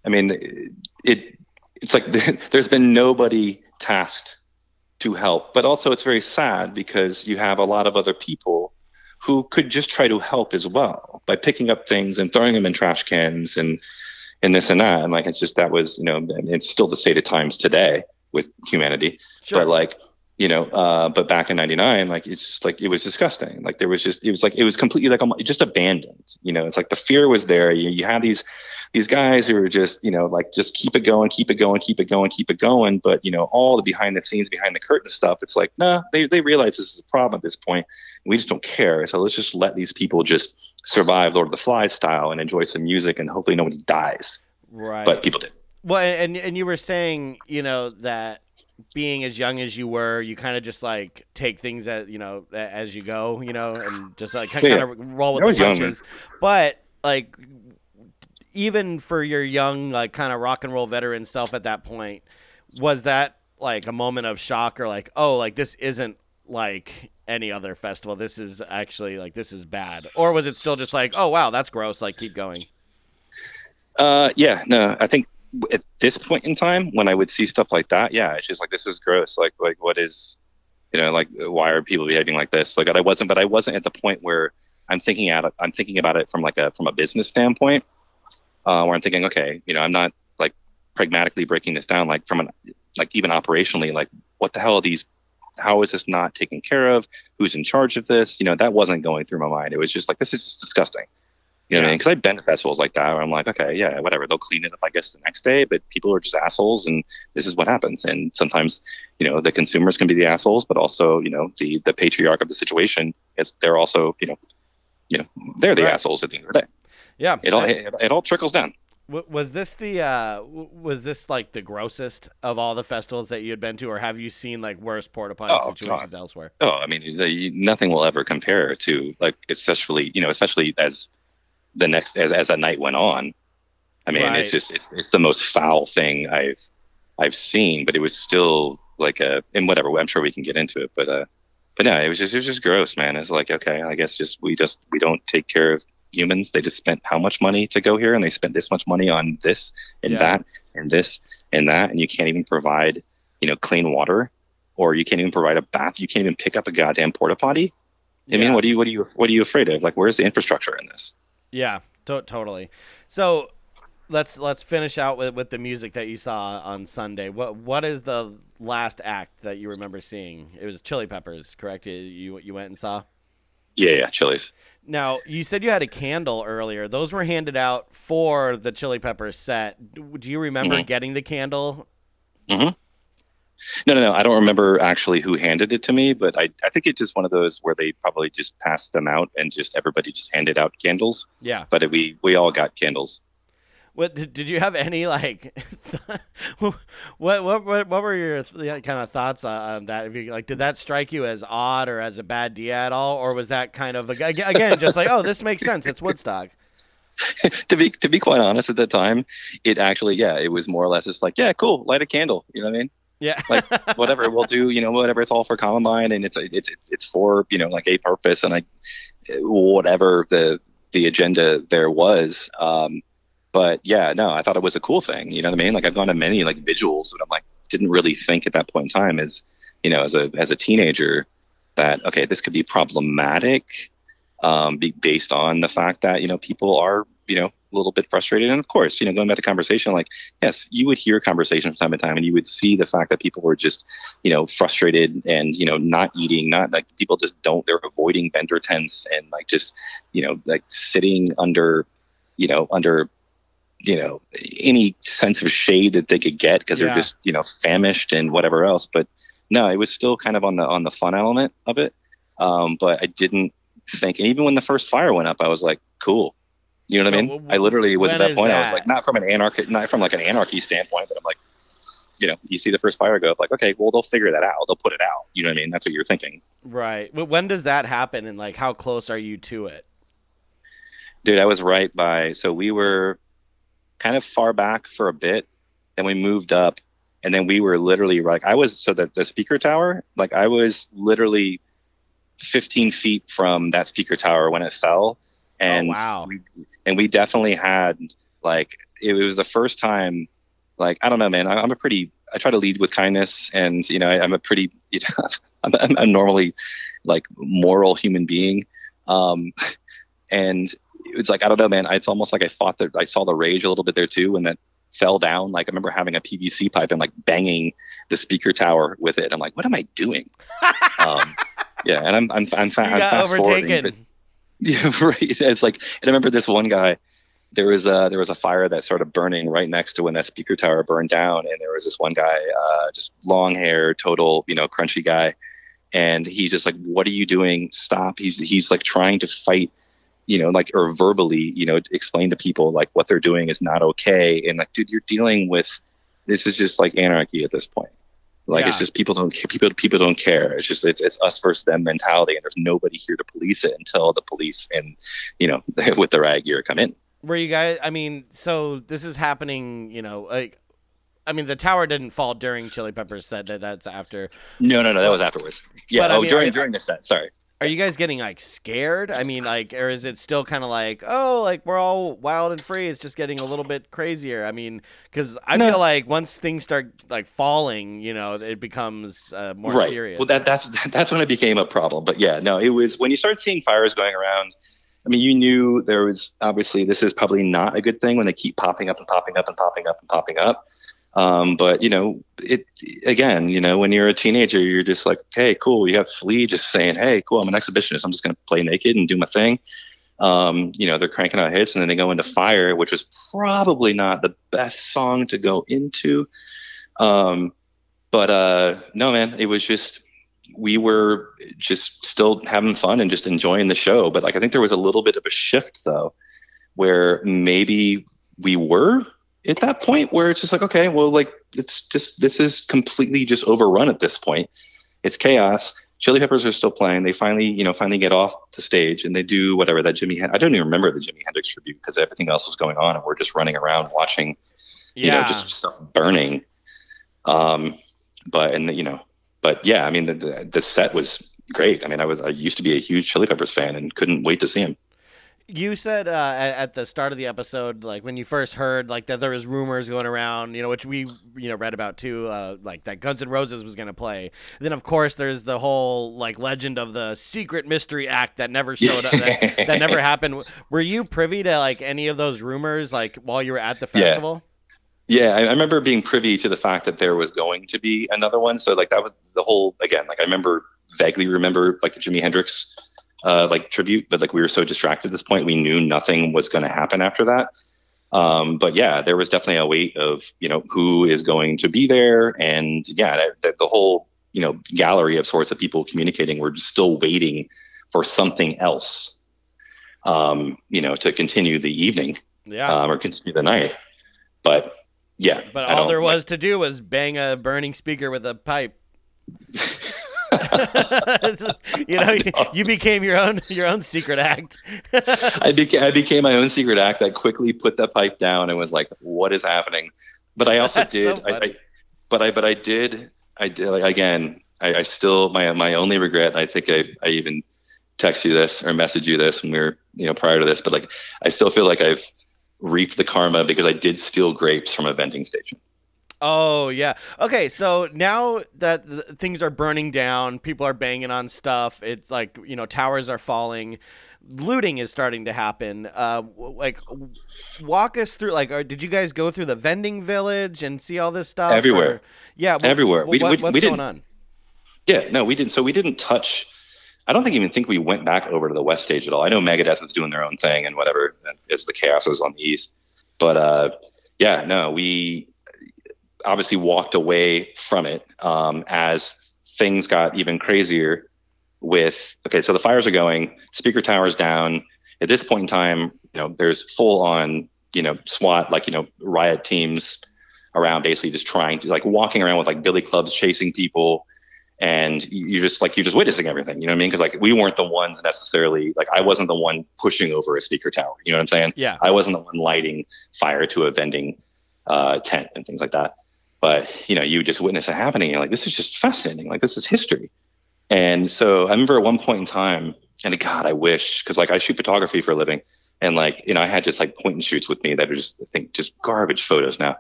I mean, it it's like there's been nobody tasked to help, but also it's very sad because you have a lot of other people who could just try to help as well by picking up things and throwing them in trash cans and and this and that. And like it's just that was you know it's still the state of times today with humanity. Sure. But like you know, uh, but back in '99, like it's just like it was disgusting. Like there was just it was like it was completely like just abandoned. You know, it's like the fear was there. You you had these these guys who were just you know like just keep it going, keep it going, keep it going, keep it going. But you know all the behind the scenes, behind the curtain stuff. It's like nah, they they realize this is a problem at this point. We just don't care. So let's just let these people just survive Lord of the Flies style and enjoy some music and hopefully nobody dies. right. But people did. Well, and and you were saying, you know, that being as young as you were, you kind of just like take things as you know as you go, you know, and just like kind Yeah, of roll with the was young, man. punches. But like, even for your young, like kind of rock and roll veteran self at that point, was that like a moment of shock or like, oh, like this isn't like any other festival. This is actually like this is bad, or was it still just like, oh wow, that's gross. Like keep going. Uh, yeah, no, I think at this point in time, when I would see stuff like that, yeah, it's just like this is gross. Like, like what is, you know, like why are people behaving like this? Like I wasn't, but I wasn't at the point where I'm thinking at. I'm thinking about it from like a from a business standpoint, uh, where I'm thinking, okay, you know, I'm not like pragmatically breaking this down, like from an like even operationally, like what the hell are these? How is this not taken care of? Who's in charge of this? You know, that wasn't going through my mind. It was just like this is just disgusting. You know what I mean? Because I've been to festivals like that where I'm like, okay, yeah, whatever. They'll clean it up, I guess, the next day, but people are just assholes, and this is what happens. And sometimes, you know, the consumers can be the assholes, but also, you know, the the patriarch of the situation is they're also, you know, you know, they're the Right. assholes at the end of the day. Yeah, It all it, it all trickles down. Was this the uh, was this like the grossest of all the festivals that you had been to, or have you seen like worse porta potty Oh, situations elsewhere? Oh, I mean, nothing will ever compare to like, especially you know, especially as the next as as a night went on. I mean, Right. it's just it's it's the most foul thing I've I've seen, but it was still like a and whatever. I'm sure we can get into it, but uh, but no, it was just it was just gross, man. It's like okay, I guess just we just we don't take care of humans. They just spent how much money to go here, and they spent this much money on this and Yeah. that and this and that, and you can't even provide you know clean water, or you can't even provide a bath. You can't even pick up a goddamn porta potty. I Yeah. mean, what do you what are you what are you afraid of? Like, where's the infrastructure in this? Yeah, to- totally. So let's let's finish out with, with the music that you saw on Sunday. What what is the last act that you remember seeing? It was Chili Peppers, correct? You, you went and saw. Yeah, yeah, Chili's. Now you said you had a candle earlier. Those were handed out for the Chili Peppers set. Do you remember Mhm. getting the candle? No, no, no. I don't remember actually who handed it to me, but I, I think it's just one of those where they probably just passed them out and just everybody just handed out candles. Yeah. But we we all got candles. What did, did you have any like? what, what what what were your kind of thoughts on, on that? If you like, did that strike you as odd or as a bad idea at all, or was that kind of ag- again just like, oh, this makes sense. It's Woodstock. to be to be quite honest, at the time, it actually yeah, it was more or less just like yeah, cool, light a candle. You know what I mean? Yeah. Like whatever we'll do, you know, whatever. It's all for Columbine, and it's it's it's for you know like a purpose, and I whatever the the agenda there was. Um, but yeah, no, I thought it was a cool thing. You know what I mean? Like I've gone to many like visuals, but I'm like didn't really think at that point in time as you know as a as a teenager that okay this could be problematic um, be based on the fact that you know people are you know a little bit frustrated and of course you know going back to conversation like yes you would hear conversation from time to time and you would see the fact that people were just you know frustrated and you know not eating not like people just don't they're avoiding vendor tents and like just you know like sitting under you know under you know any sense of shade that they could get because Yeah. they're just you know famished and whatever else. But no it was still kind of on the on the fun element of it. Um, but i didn't think and even when the first fire went up i was like cool. You know what So i mean i literally was at that that point i was like not from an anarchy not from like an anarchy standpoint but i'm like you know you see the first fire go up like okay well they'll figure that out. They'll put it out. You know what i mean? That's what you're thinking. Right. But when does that happen, and like how close are you to it? dude i was right by so we were kind of far back for a bit then we moved up and then we were literally like i was so that the speaker tower like i was literally 15 feet from that speaker tower when it fell, and Oh, wow. we and we definitely had like it was the first time. Like I don't know, man. I- I'm a pretty. I try to lead with kindness, and you know, I, I'm a pretty. You know, I'm, I'm, I'm normally like moral human being, um, and it's like I don't know, man. It's almost like I thought that I saw the rage a little bit there too, when that fell down. Like I remember having a PVC pipe and like banging the speaker tower with it. I'm like, what am I doing? um, yeah, and I'm I'm I'm, fa- I'm fast forwarding, overtaken. but- yeah, right. It's like, and I remember this one guy. There was a there was a fire that started burning right next to when that speaker tower burned down, and there was this one guy, uh, just long hair, total, you know, crunchy guy, and he's just like, "What are you doing? Stop!" He's he's like trying to fight, you know, like or verbally, you know, explain to people like what they're doing is not okay, and like, dude, you're dealing with this is just like anarchy at this point. Like it's just people don't people people don't care. It's just it's it's us versus them mentality, and there's nobody here to police it until the police and you know with the rag gear come in. Were you guys? I mean, so this is happening. You know, like, I mean, the tower didn't fall during Chili Peppers said that. That's after. No, no, no, that was afterwards. Yeah, But, I oh, mean, during I- during the set. Sorry. Are you guys getting like scared? I mean, like, or is it still kind of like, oh, like we're all wild and free? It's just getting a little bit crazier. I mean, because I No. feel like once things start like falling, you know, it becomes uh, more right. serious. Well, that that's that's when it became a problem. But yeah, no, it was when you start seeing fires going around. I mean, you knew there was obviously this is probably not a good thing when they keep popping up and popping up and popping up and popping up. Um, but you know, it again, you know, when you're a teenager, you're just like, okay, cool. You have Flea just saying, hey, cool, I'm an exhibitionist. I'm just gonna play naked and do my thing. Um, you know, they're cranking out hits and then they go into Fire, which was probably not the best song to go into. Um, but uh, no, man, it was just we were just still having fun and just enjoying the show. But like, I think there was a little bit of a shift though, where maybe we were at that point where it's just like, okay, well, like it's just this is completely just overrun at this point. It's chaos. Chili Peppers are still playing. They finally, you know, finally get off the stage and they do whatever that Jimmy. I don't even remember the Jimi Hendrix tribute because everything else was going on and we're just running around watching, you know, just stuff burning. Um, but and you know, but yeah, I mean, the, the the set was great. I mean, I was I used to be a huge Chili Peppers fan and couldn't wait to see him. You said uh, at, at the start of the episode, like when you first heard, like that there was rumors going around, you know, which we, you know, read about too, uh, like that Guns N' Roses was going to play. then, of course, there's the whole like legend of the secret mystery act that never showed up, that, that never happened. Were you privy to like any of those rumors, like while you were at the Yeah. festival? Yeah, I, I remember being privy to the fact that there was going to be another one. So like that was the whole again. Like I remember vaguely remember like the Jimi Hendrix uh, like tribute, but like we were so distracted at this point, we knew nothing was going to happen after that. Um, but yeah, there was definitely a weight of you know who is going to be there, and yeah, that, that the whole you know gallery of sorts of people communicating were just still waiting for something else, um, you know, to continue the evening Yeah. um, or continue the night. But yeah, but all there was to do was bang a burning speaker with a pipe. you know, you, you became your own your own secret act. I became I became my own secret act that quickly put the pipe down and was like, "What is happening?" But I also That's so did. I. I, but I but I did. I did like, again. I, I still my my only regret. I think I I even text you this or message you this when we were you know prior to this. But like I still feel like I've reaped the karma because I did steal grapes from a vending station. Oh yeah. Okay, so now that th- things are burning down, people are banging on stuff. It's like you know towers are falling, looting is starting to happen. Uh, w- like, w- walk us through. Like, are, did you guys go through the vending village and see all this stuff? Everywhere. or- yeah, wh- Everywhere. wh- We- what- we- what's we going didn't- on? Yeah, no, we didn't. So we didn't touch. I don't think even think we went back over to the west stage at all. I know Megadeth was doing their own thing and whatever. and It's the chaos was on the east, but uh, yeah, no, we obviously walked away from it um, as things got even crazier. With okay, so the fires are going, speaker towers down. At this point in time, you know, there's full on, you know, SWAT like you know riot teams around, basically just trying to like walking around with like billy clubs chasing people and you- you're just like you're just witnessing everything you know what i mean because like we weren't the ones necessarily like i wasn't the one pushing over a speaker tower you know what i'm saying Yeah. i wasn't the one lighting fire to a vending uh, tent and things like that but you know you just witness it happening and like this is just fascinating like this is history And so I remember at one point in time, and God, I wish because like I shoot photography for a living, and like you know I had just like point and shoots with me that are just I think just garbage photos now,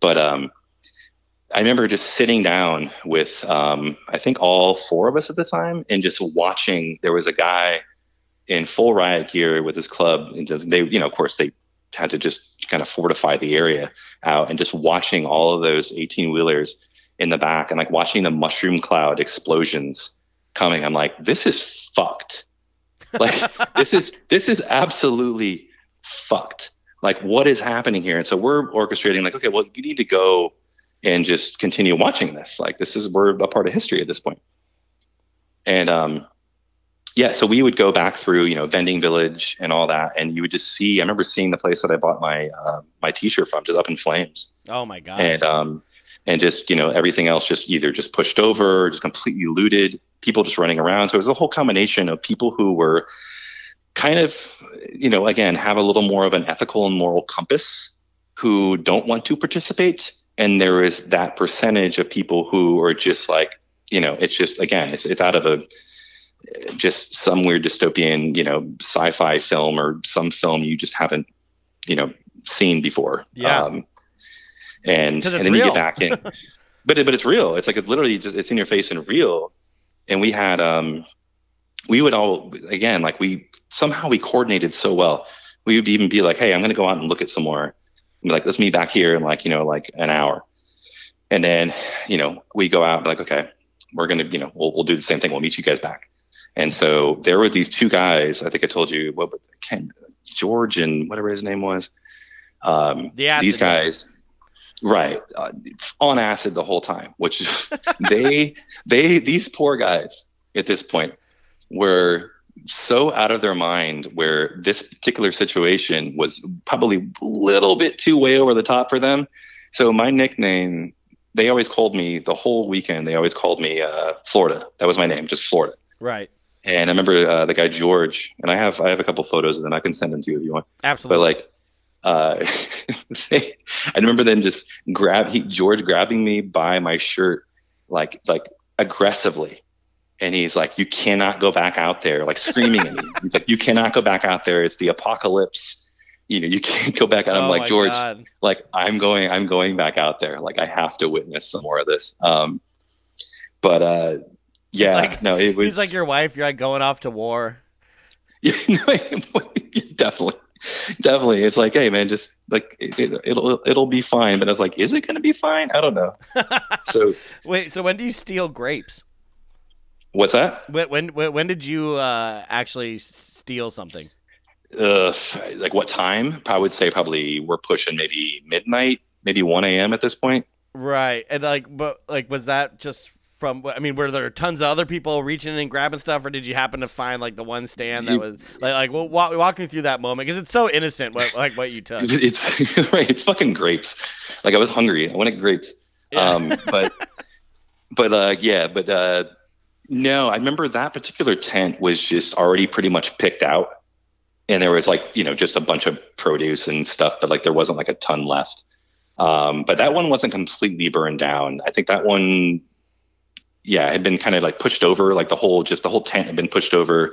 but um. I remember just sitting down with um, I think all four of us at the time and just watching. There was a guy in full riot gear with his club, and they, you know, of course, they had to just kind of fortify the area out, and just watching all of those 18 wheelers in the back, and like watching the mushroom cloud explosions coming. I'm like, this is fucked. Like this is this is absolutely fucked. Like what is happening here? And so we're orchestrating like, okay, well, you need to go and just continue watching this. Like this is we're a part of history at this point. And um, yeah, so we would go back through, you know, vending village and all that, and you would just see. I remember seeing the place that I bought my uh, my T-shirt from, just up in flames. Oh my god! And um, and just you know everything else just either just pushed over, or just completely looted. People just running around. So it was a whole combination of people who were kind of, you know, again have a little more of an ethical and moral compass, who don't want to participate, and there is that percentage of people who are just like you know it's just again it's it's out of a just some weird dystopian you know sci-fi film or some film you just haven't you know seen before. Yeah. um, and and then you get back in. But it, but it's real. It's like it literally just it's in your face and real. And we had um we would all again like we somehow we coordinated so well. We would even be like hey i'm going to go out and look at some more. And be like let's meet back here in like you know like an hour. And then you know we go out like okay we're going to you know we'll, we'll do the same thing. We'll meet you guys back and so there were these two guys i think i told you what Ken, george and whatever his name was um The these guys. right uh, on acid the whole time which they they these poor guys at this point were so out of their mind where this particular situation was probably a little bit too way over the top for them. So my nickname they always called me the whole weekend they always called me uh, florida. That was my name just florida. Right. And i remember uh, the guy george and i have i have a couple photos of them. I can send them to you if you want. Absolutely. but like uh they, i remember them just grab he george grabbing me by my shirt like like aggressively. And he's like you cannot go back out there like screaming at me. He's like you cannot go back out there. It's the apocalypse. You know you can't go back out. I'm Oh like george God. like i'm going i'm going back out there. Like i have to witness some more of this. Um but uh yeah like- no it was He's like your wife. You're like going off to war. Yeah, no, definitely, definitely. It's like, hey, man, just like it, it, it'll it'll be fine. But I was like, is it going to be fine? I don't know. so Wait. So when do you steal grapes? what's that? When when when when did you uh, actually steal something? Uh, like what time? I would say probably we're pushing maybe midnight, maybe one a.m. at this point. Right. And like, but like, was that just from? I mean, were there tons of other people reaching in and grabbing stuff, or did you happen to find like the one stand that was like, like, well, walk, walk me through that moment because it's so innocent, what, like what you took. It's right. It's fucking grapes. Like I was hungry. I wanted grapes. Yeah. Um, but but uh, yeah, but uh, no, I remember that particular tent was just already pretty much picked out, and there was like you know just a bunch of produce and stuff, but like there wasn't like a ton left. Um, but that one wasn't completely burned down. I think that one, yeah, had been kind of like pushed over, like the whole just the whole tent had been pushed over,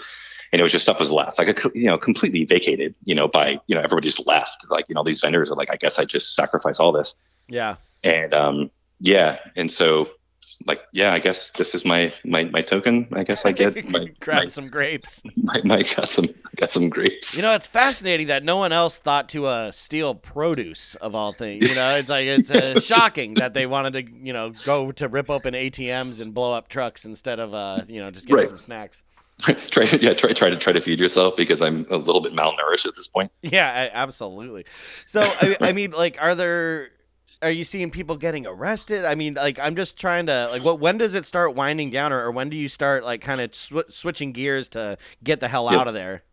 and it was just stuff was left, like a, you know completely vacated, you know, by you know everybody just left. Like you know these vendors are like, I guess I just sacrifice all this Yeah. and um yeah and so like yeah i guess this is my my my token i guess i get my grab my, some grapes. my, my got some got some grapes You know, it's fascinating that no one else thought to uh, steal produce of all things. You know, it's like it's uh, shocking that they wanted to, you know, go to rip open ATMs and blow up trucks instead of, uh, you know, just getting Right. some snacks. try yeah try try to try to feed yourself because i'm a little bit malnourished at this point Yeah, I, absolutely. So, I, I mean, like, are there? Are you seeing people getting arrested? I mean, like, I'm just trying to like, what? When does it start winding down, or, or when do you start like kind of sw- switching gears to get the hell out of there?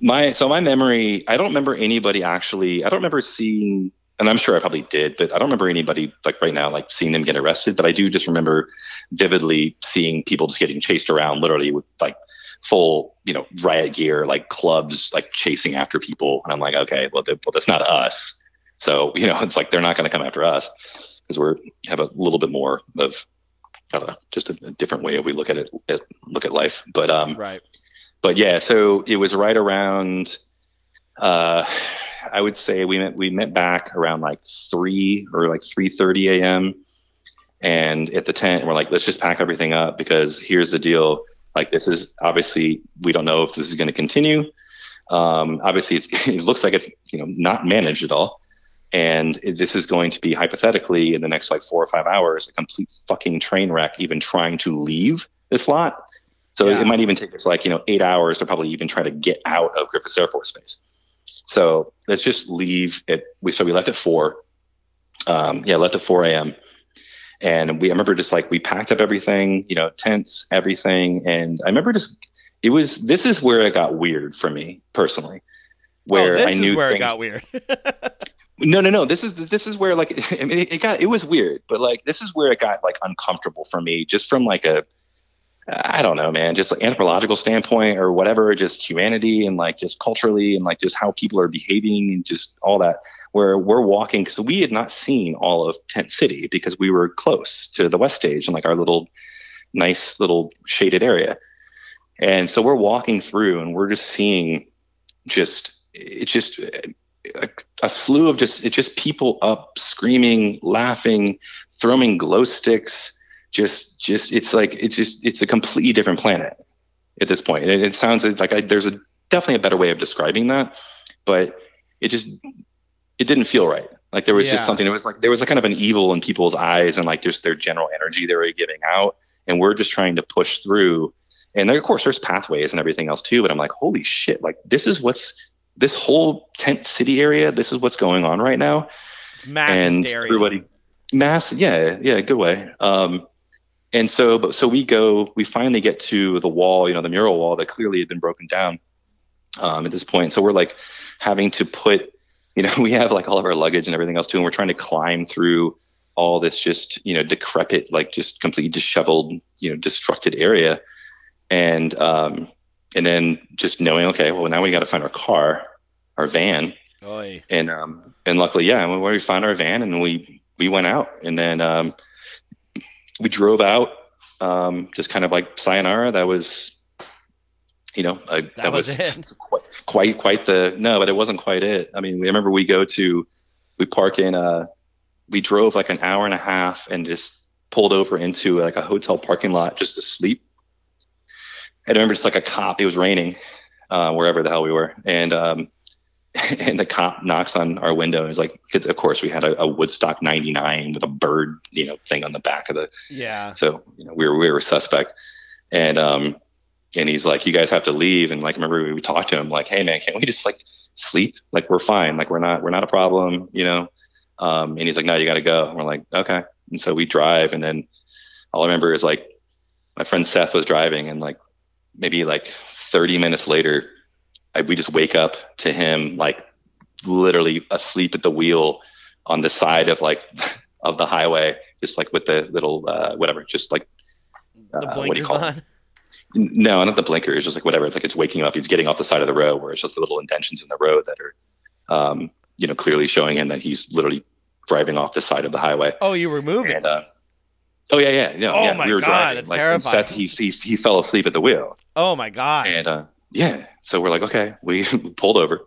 my so my memory i don't remember anybody actually i don't remember seeing and i'm sure i probably did but i don't remember anybody like right now like seeing them get arrested but i do just remember vividly seeing people just getting chased around literally with like full you know riot gear like clubs like chasing after people and i'm like okay well, well that's not us so you know it's like they're not going to come after us because we're have a little bit more of I don't know, just a, a different way of we look at it, at, look at life. But um, Right. but yeah, so it was right around. Uh, I would say we met we met back around like three or like three thirty a.m. And at the tent, and we're like, let's just pack everything up because here's the deal. Like this is obviously we don't know if this is going to continue. Um, obviously, it's, it looks like it's you know not managed at all, and this is going to be hypothetically in the next like four or five hours a complete fucking train wreck. Even trying to leave this lot, so Yeah. it might even take us like you know eight hours to probably even try to get out of Griffiss Air Force Base. So let's just leave it. We so we left at four. Um, yeah, left at four a.m. And we I remember just like we packed up everything, you know, tents, everything, and I remember just it was this is where it got weird for me personally, where oh, I knew is where things, it got weird. no, no, no. This is this is where like I mean it, got it was weird, but like this is where it got like uncomfortable for me, just from like a I don't know, man, just like anthropological standpoint or whatever, just humanity and like just culturally and like just how people are behaving and just all that. Where we're walking, because we had not seen all of Tent City because we were close to the West Stage and like our little nice little shaded area. And so we're walking through and we're just seeing just it's just a, a slew of just it's just people up screaming, laughing, throwing glow sticks. Just just it's like it's just it's a completely different planet at this point. And it, sounds like I, there's a definitely a better way of describing that, but it just it didn't feel right. Like there was Yeah. just something. It was like there was a kind of an evil in people's eyes and like just their general energy they were giving out, and we're just trying to push through. And there, of course, there's pathways and everything else too. But I'm like, holy shit! Like this is what's this whole tent city area. This is what's going on right now Mass and hysteria. everybody mass yeah yeah good way um and so but so we go we finally get to the wall you know the mural wall that clearly had been broken down um at this point so we're like having to put you know we have like all of our luggage and everything else too and we're trying to climb through all this just you know decrepit like just completely disheveled you know destructed area and um and then just knowing okay well now we got to find our car our van. Oy. and um and luckily yeah when we found our van and we we went out. And then um we drove out um just kind of like sayonara. That was you know a, that, was was, it. quite, quite quite the no but it wasn't quite it. I mean we remember we go to we park in uh we drove like an hour and a half and just pulled over into like a hotel parking lot just to sleep. and I remember just like a cop it was raining uh wherever the hell we were and um and the cop knocks on our window and is like, because of course we had a, a Woodstock 99 with a bird, you know, thing on the back of the, Yeah. so, you know, we were, we were suspect. And, um, and he's like, you guys have to leave. And like, remember we talked to him like, Hey man, can't we just like sleep? Like we're fine. Like we're not, we're not a problem, you know? Um, and he's like, no, you got to go. And we're like, okay. And so we drive. And then all I remember is like, my friend Seth was driving and like maybe like 30 minutes later, I, we just wake up to him like literally asleep at the wheel on the side of like of the highway, just like with the little uh, whatever, just like The uh, what do you call it? on. N- no, not the blinker. It's just like whatever. It's like it's waking up. He's getting off the side of the road where it's just the little indentions in the road that are, um, you know, clearly showing him that he's literally driving off the side of the highway. Oh, you were moving. And uh, oh yeah, yeah, yeah. Oh yeah, my we were God, driving. like, terrifying. Seth, he, he he fell asleep at the wheel. Oh my god. And uh, yeah, so we're like, okay, we pulled over,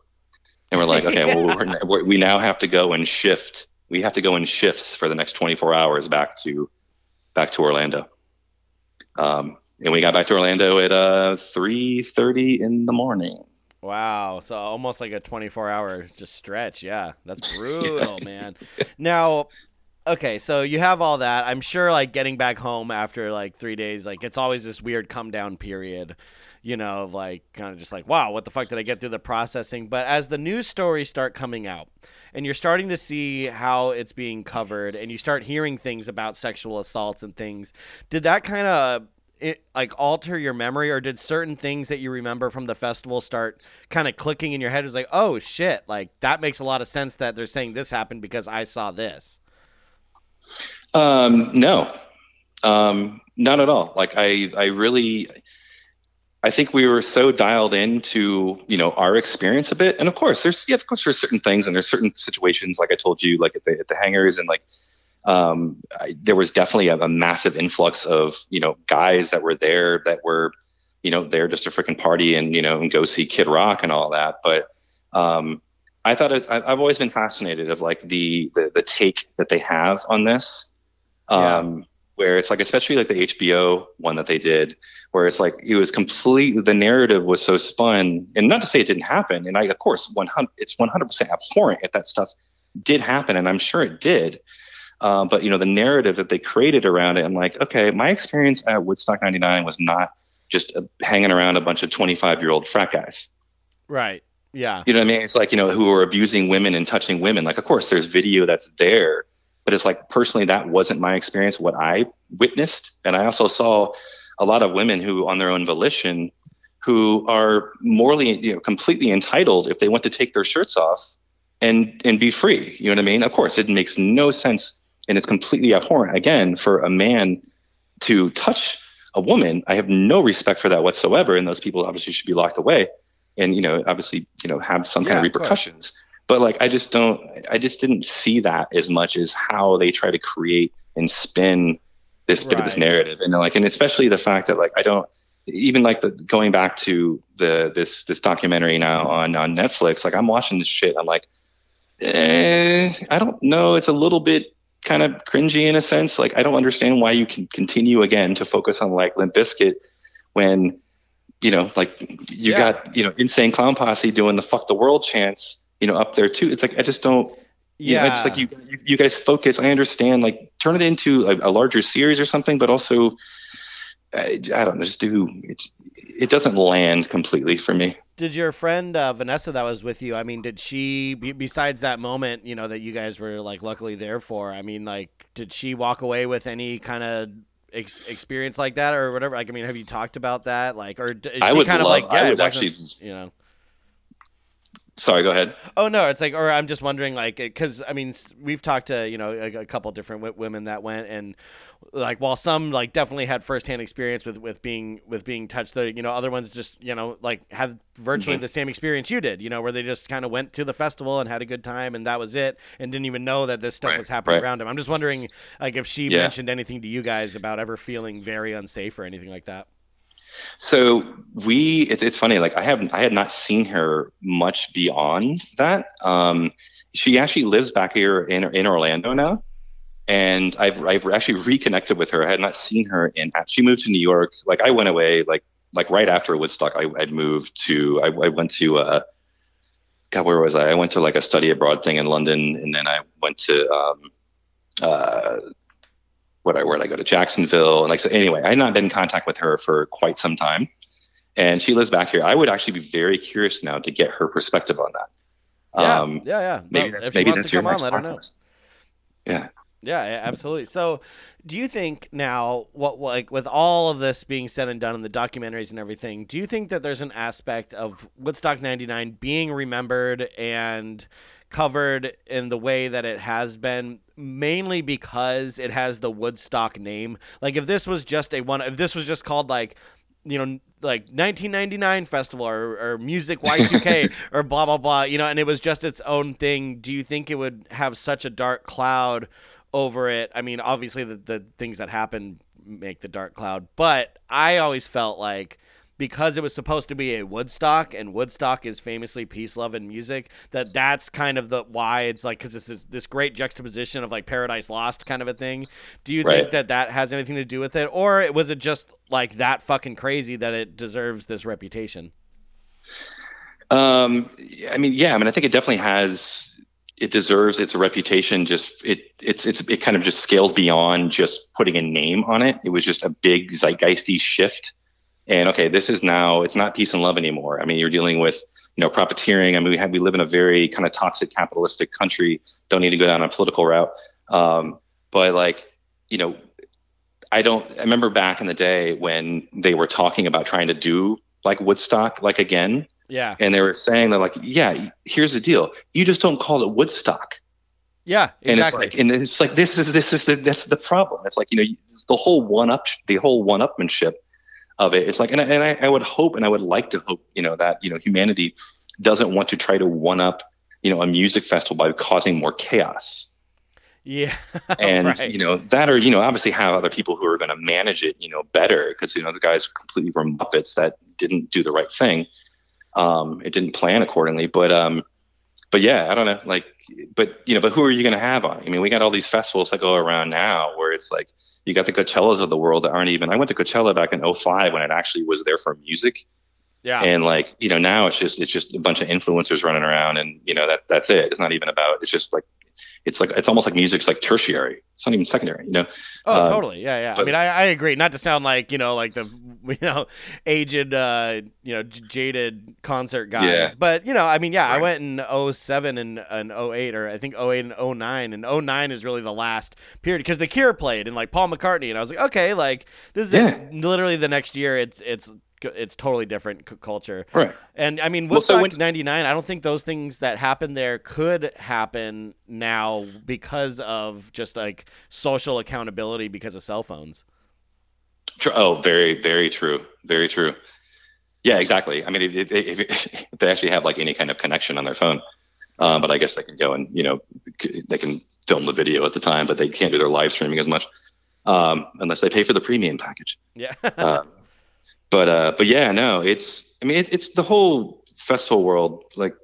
and we're like, okay, well, we're, we're, we now have to go and shift. We have to go in shifts for the next 24 hours back to back to Orlando. Um, and we got back to Orlando at uh 3:30 in the morning. Wow. So almost like a 24 hour just stretch. Yeah. That's brutal, man. Now, okay. So you have all that. I'm sure like getting back home after like three days, like it's always this weird come down period, you know, of like kind of just like, wow, what the fuck did I get through the processing? But as the news stories start coming out and you're starting to see how it's being covered and you start hearing things about sexual assaults and things, did that kind of like alter your memory or did certain things that you remember from the festival start kind of clicking in your head it was like oh shit like that makes a lot of sense that they're saying this happened because i saw this Um, no, um, not at all. Like I, I really, I think we were so dialed into, you know, our experience a bit. And of course, there's, yeah, of course, there's certain things and there's certain situations, like I told you, like at the, at the hangars and like, um, I, there was definitely a, a massive influx of you know guys that were there that were you know there just to freaking party and you know and go see Kid Rock and all that. But um, I thought it, I've always been fascinated of like the the, the take that they have on this. Um, Where it's like, especially like the HBO one that they did, where it's like it was complete. The narrative was so spun, and not to say it didn't happen. And I, of course, 100, it's 100% abhorrent if that stuff did happen, and I'm sure it did. Uh, but you know, the narrative that they created around it, I'm like, okay, my experience at Woodstock '99 was not just uh, hanging around a bunch of 25 year old frat guys. Right. Yeah. You know what I mean? It's like, you know, who are abusing women and touching women. Like, of course, there's video that's there, but it's like, personally, that wasn't my experience, what I witnessed. And I also saw a lot of women who, on their own volition, who are morally, you know, completely entitled if they want to take their shirts off and and be free. You know what I mean? Of course, it makes no sense and it's completely abhorrent again for a man to touch a woman. I have no respect for that whatsoever, and those people obviously should be locked away and you know obviously you know have some kind Yeah, of of repercussions. But like i just don't i just didn't see that as much as how they try to create and spin this bit of this narrative. And like and especially the fact that like i don't even like the going back to the this this documentary now on on netflix like i'm watching this shit i'm like eh, i don't know. It's a little bit kind of cringy in a sense. Like i don't understand why you can continue again to focus on like limp Bizkit when you know, like you Yeah. got, you know, insane clown posse doing the fuck the world chants, you know, up there too. It's like I just don't. you know, Yeah. it's like you, you you guys focus. I understand. Like turn it into a, a larger series or something, but also, I, I don't know, just do. It, it doesn't land completely for me. Did your friend uh, Vanessa that was with you? I mean, did she be, besides that moment, you know, that you guys were like luckily there for? I mean, like, did she walk away with any kind of ex- experience like that or whatever? Like, I mean, have you talked about that? Like, or is I she would kind of like, yeah, it would actually- you know? Sorry, go ahead. Oh no, it's like, or I'm just wondering, like, because I mean, we've talked to you know a, a couple different w- women that went, and like, while some like definitely had firsthand experience with with being with being touched, the you know other ones just you know like had virtually Mm-hmm. the same experience you did, you know, where they just kind of went to the festival and had a good time, and that was it, and didn't even know that this stuff Right, was happening right. around them. I'm just wondering, like, if she Yeah. mentioned anything to you guys about ever feeling very unsafe or anything like that. So we, it's it's funny. Like I have, I had not seen her much beyond that. Um, she actually lives back here in in Orlando now, and I've I've actually reconnected with her. I had not seen her in. She moved to New York. Like I went away. Like like right after Woodstock, I I moved to. I, I went to. Uh, God, where was I? I went to like a study abroad thing in London, and then I went to. Um, uh, what I where I go to Jacksonville and like so anyway, I had not been in contact with her for quite some time, and she lives back here. I would actually be very curious now to get her perspective on that. Yeah, Um, yeah, yeah. maybe No, that's maybe that's your on, next let her know. podcast. Yeah. Yeah, yeah, absolutely. So, do you think now, what like with all of this being said and done in the documentaries and everything, do you think that there's an aspect of Woodstock '99 being remembered and covered in the way that it has been, mainly because it has the Woodstock name? Like, if this was just a one, if this was just called like, you know, like 1999 festival or, or music Y2K or blah blah blah, you know, and it was just its own thing, do you think it would have such a dark cloud over it? I mean, obviously the the things that happen make the dark cloud, but I always felt like because it was supposed to be a Woodstock and Woodstock is famously peace, love, and music, that that's kind of the why it's like because it's this, this great juxtaposition of like Paradise Lost kind of a thing. Do you think that that has anything to do with it, or was it just like that fucking crazy that it deserves this reputation? Um, I mean, yeah, I mean, I think it definitely has. It deserves its reputation. Just it, it's, it's, it kind of just scales beyond just putting a name on it. It was just a big zeitgeisty shift. And okay, this is now it's not peace and love anymore. I mean, you're dealing with you know profiteering. I mean, we have we live in a very kind of toxic capitalistic country. Don't need to go down a political route. Um, but like, you know, I don't. I remember back in the day when they were talking about trying to do like Woodstock, like again Yeah, and they were saying that like yeah here's the deal you just don't call it woodstock yeah, and exactly. it's like and it's like this is this is the that's the problem it's like you know it's the whole one up the whole one upmanship of it it's like and, I, and I, I would hope and i would like to hope you know that you know humanity doesn't want to try to one up you know a music festival by causing more chaos Yeah. and right. you know that or you know obviously have other people who are going to manage it you know better because you know the guys completely were muppets that didn't do the right thing um it didn't plan accordingly but um but yeah i don't know like but you know but who are you going to have on i mean we got all these festivals that go around now where it's like you got the coachellas of the world that aren't even i went to coachella back in 05 when it actually was there for music yeah. and like you know now it's just it's just a bunch of influencers running around and you know that that's it it's not even about it's just like it's like it's almost like music's like tertiary it's not even secondary you know Oh, Um, totally. Yeah, yeah. I mean, I, I agree. Not to sound like you know, like the you know, aged, uh, you know, j- jaded concert guys, Yeah. but you know, I mean, yeah, I went in 07 and and 08, or I think 08 and 09, and 09 is really the last period because the Cure played and like Paul McCartney, and I was like, okay, like this is Yeah. literally the next year. It's it's it's totally different c- culture. right And I mean, Well, so Woodstock when- '99. I don't think those things that happened there could happen now because of just like social accountability because of cell phones. Oh, very, very true. Very true. Yeah, exactly. I mean, if, if, if, they actually have like any kind of connection on their phone, um, but I guess they can go and you know they can film the video at the time, but they can't do their live streaming as much um, unless they pay for the premium package. Yeah. Uh, but uh, but yeah, no, it's I mean it, it's the whole festival world. Like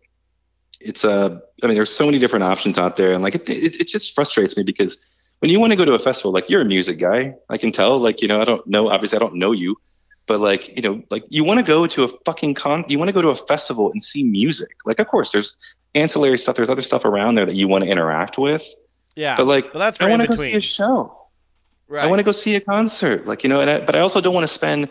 it's uh, I mean, there's so many different options out there, and like it, it, it just frustrates me because when you want to go to a festival, like you're a music guy, I can tell. Like you know, I don't know, obviously, I don't know you, but like you know, like you want to go to a fucking con, you want to go to a festival and see music. Like of course, there's ancillary stuff, there's other stuff around there that you want to interact with, yeah. but like but that's I want to go see a show. right. I want to go see a concert, like you know, and I, but I also don't want to spend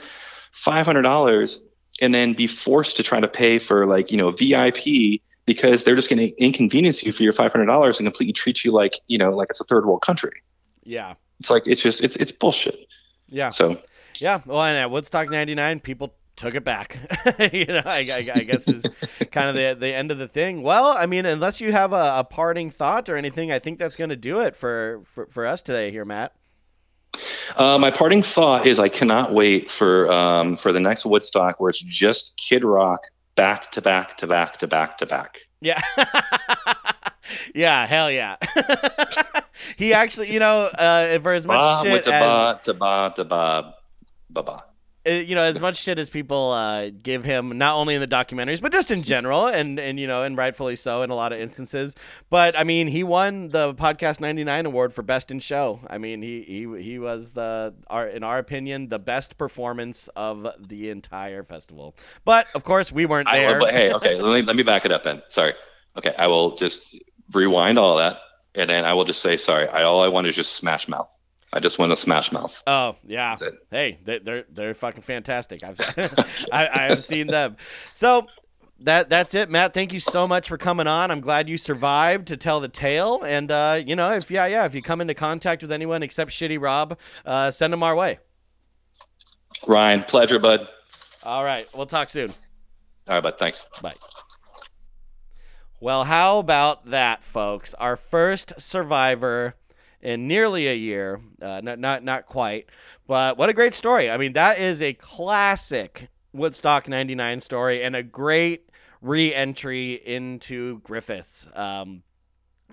five hundred dollars and then be forced to try to pay for like you know VIP because they're just going to inconvenience you for your five hundred dollars and completely treat you like you know like it's a third world country. yeah. It's like it's just it's it's bullshit. Yeah. So Yeah. Well, and at Woodstock '99, people took it back. you know, I, I, I guess is kind of the the end of the thing. Well, I mean, unless you have a, a parting thought or anything, I think that's going to do it for, for for us today here, Matt. uh, my parting thought is I cannot wait for um, for the next Woodstock where it's just Kid Rock back to back to back to back to back. Yeah. yeah, hell yeah. he actually, you know, uh, for as much Ba shit as ba to ba to ba ba ba. Uh, you know, as much shit as people uh, give him, not only in the documentaries, but just in general, and and you know, and rightfully so in a lot of instances. But I mean, he won the podcast '99 award for best in show. I mean, he he he was the, our, in our opinion, the best performance of the entire festival. But of course, we weren't I, there. but hey, okay, let me let me back it up then. Sorry. Okay, I will just rewind all that, and then I will just say sorry. I all I want is just Smash Mouth. I just want to Smash Mouth. Oh yeah. That's it. Hey, they, they're they're fucking fantastic. I've I, I have seen them. So that that's it, Matt. Thank you so much for coming on. I'm glad you survived to tell the tale. And uh, you know, if yeah, yeah, if you come into contact with anyone except Shitty Rob, uh, send them our way. Ryan, pleasure, bud. All right, we'll talk soon. All right, bud. Thanks. Bye. Well, how about that, folks? Our first survivor in nearly a year. Uh, not, not, not quite, but what a great story. I mean, that is a classic Woodstock 99 story and a great re entry into Griffiss. Um,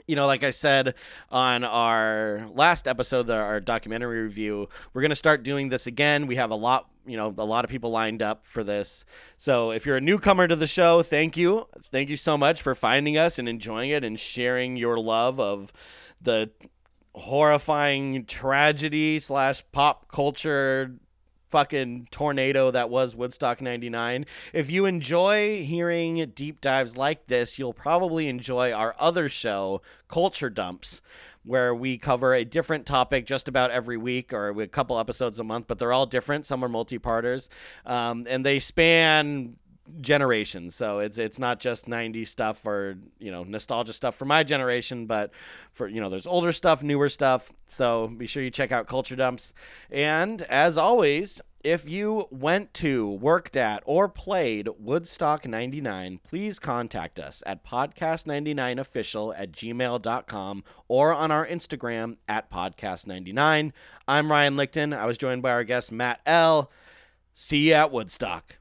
you know, like I said on our last episode, our documentary review, we're going to start doing this again. We have a lot, you know, a lot of people lined up for this. So if you're a newcomer to the show, thank you. Thank you so much for finding us and enjoying it and sharing your love of the horrifying tragedy slash pop culture fucking tornado that was Woodstock 99. If you enjoy hearing deep dives like this, you'll probably enjoy our other show, Culture Dumps, where we cover a different topic just about every week or a couple episodes a month, but they're all different. Some are multi-parters, um, and they span generations. So it's it's not just 90s stuff or, you know, nostalgia stuff for my generation, but for, you know, there's older stuff, newer stuff. So be sure you check out Culture Dumps. And as always, if you went to, worked at, or played Woodstock 99, please contact us at podcast99official at gmail.com or on our Instagram at podcast99. I'm Ryan Lichten. I was joined by our guest, Matt L. See you at Woodstock.